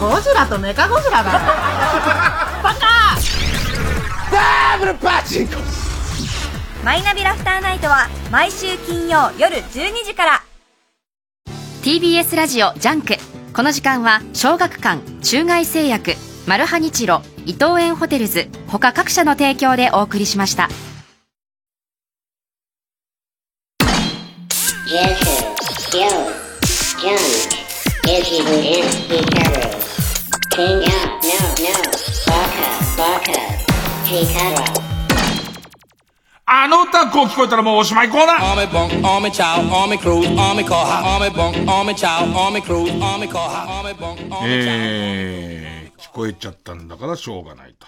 Speaker 29: ゴジラとメカゴジラだ
Speaker 28: マイナビラフターナイトは毎週金曜夜12時から。
Speaker 2: TBS ラジオ JUNK。この時間は小学館中外製薬マルハニチロ伊東園ホテルズ他各社の提供でお送りしました
Speaker 1: あの歌こう聞こえたらもうおしまいコーナーえー、聞こえちゃったんだからしょうがないと。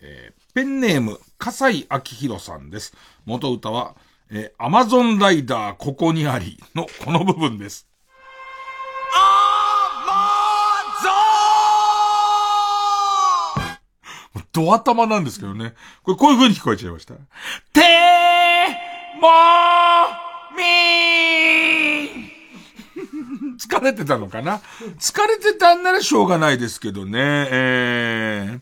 Speaker 1: えー、ペンネーム、笠井明宏さんです。元歌は、えー、アマゾンライダーここにありのこの部分です。ド頭なんですけどね。これこういう風に聞こえちゃいました？てーもーみー疲れてたのかな？疲れてたんならしょうがないですけどね。えー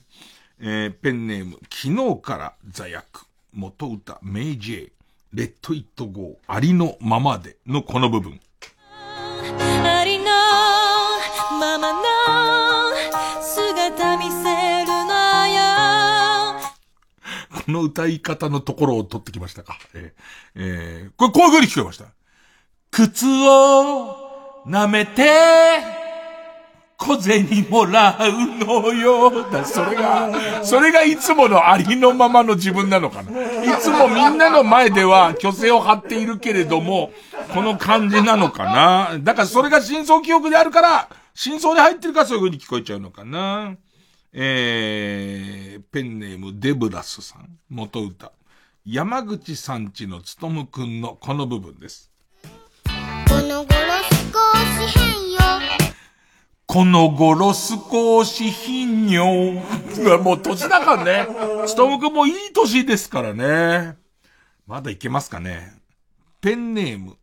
Speaker 1: えーペンネーム、昨日から座役、元歌、メイジェイ、レッドイットゴー、ありのままでのこの部分。
Speaker 18: ありのままの
Speaker 1: この歌い方のところを取ってきましたか。えーえーこれこういう風に聞こえました。靴を舐めて、小銭もらうのよ。だそれが、それがいつものありのままの自分なのかな。いつもみんなの前では虚勢を張っているけれども、この感じなのかな。だからそれが真相記憶であるから、真相に入ってるからそういう風に聞こえちゃうのかな。えー、ペンネームデブラスさん、元歌。山口さんちのつとむくんのこの部分です。
Speaker 19: この頃少し変よ
Speaker 1: この頃少し頻尿。もう年だからね。つとむくんもいい年ですからね。まだいけますかね。ペンネーム。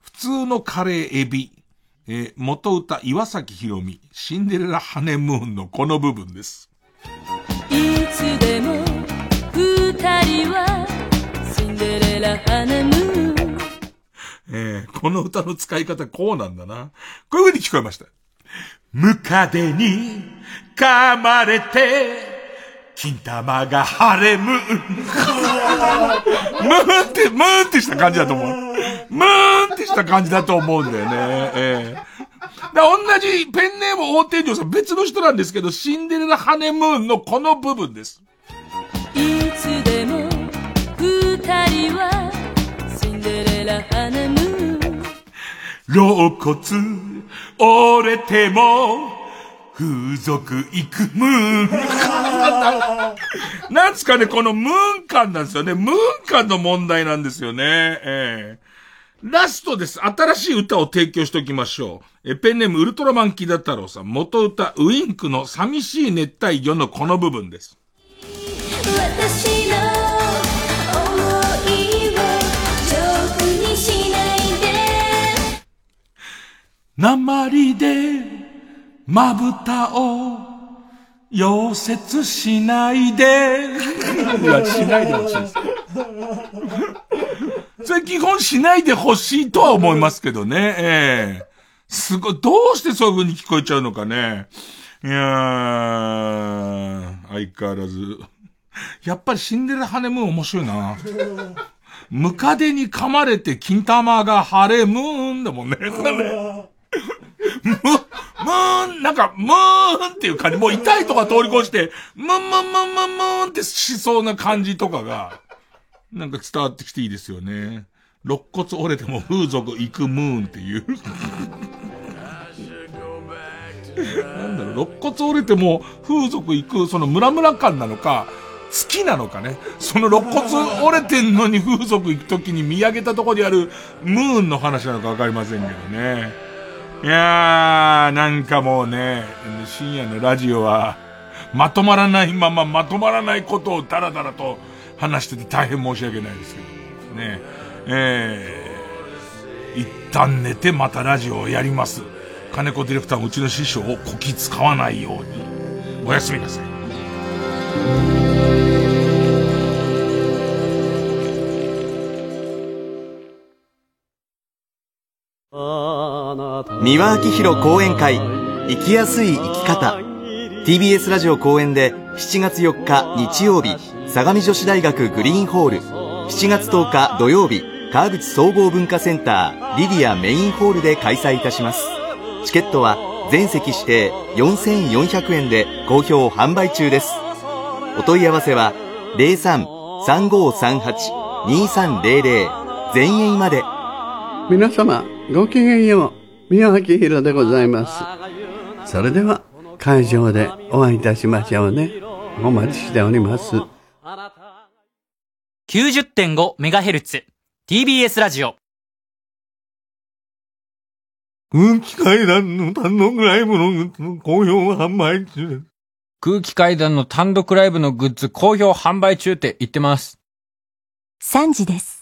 Speaker 1: 普通のカレーエビ。えー元歌岩崎宏美。シンデレラハネムーンのこの部分です。
Speaker 18: いつでも二人はシンデレラハネムーン
Speaker 1: えーこの歌の使い方こうなんだな。こういう風に聞こえました。ムカデに噛まれて、金玉が腫れむ。ムーンって、ムーンってした感じだと思う。ムーンってした感じだと思うんだよね。ええだ同じペンネーム大天井さん別の人なんですけど、シンデレラハネムーンのこの部分です。
Speaker 18: いつでも二人はシンデレラハネムーン
Speaker 1: 肋骨折れても、風俗行くムーン。なんつかね、このムーン感なんですよね。ムーン感の問題なんですよね。ええラストです。新しい歌を提供しておきましょう。え、ペンネームウルトラマンキダ太郎さん。元歌ウインクの寂しい熱帯魚のこの部分です。
Speaker 18: 私の想いをジョークにしないで
Speaker 1: 鉛でまぶたを溶接しないで。いや、しないでほしいです。それ基本しないでほしいとは思いますけどね。ええすごい、どうしてそういう風に聞こえちゃうのかね。いやー、相変わらず、やっぱりシンデレラハネムーン面白いな。ムカデに噛まれて金玉がハレムーンだもんね。ム、ムーン、なんか、ムーンっていう感じ、もう痛いとか通り越して、ムンムンムンムンムーンってしそうな感じとかが、なんか伝わってきていいですよね。肋骨折れても風俗行くムーンっていう。なんだろう、肋骨折れても風俗行く、そのムラムラ感なのか、好きなのかね。その肋骨折れてんのに 風俗行くときに見上げたところであるムーンの話なのかわかりませんけどね。いやー、なんかもうね、深夜のラジオは、まとまらないまままとまらないことをダラダラと話してて大変申し訳ないですけどね。えー、一旦寝てまたラジオをやります。金子ディレクターもうちの師匠をこき使わないように。おやすみなさい。
Speaker 12: 三輪明宏講演会生きやすい生き方 TBS ラジオ公演で7月4日日曜日相模女子大学グリーンホール。7月10日土曜日川口総合文化センターリディアメインホールで開催いたします。チケットは全席指定4400円で好評販売中です。お問い合わせは03-3538-2300全員まで。
Speaker 30: 皆様ごきげんよう。宮脇宏でございます。それでは会場でお会いいたしましょうね。お待ちしております。
Speaker 31: 90.5MHz TBS ラジオ
Speaker 1: 空気階段の単独ライブのグッズ好評販売中
Speaker 26: 空気階段の単独ライブのグッズ好評販売中って言ってます。
Speaker 19: 3時です。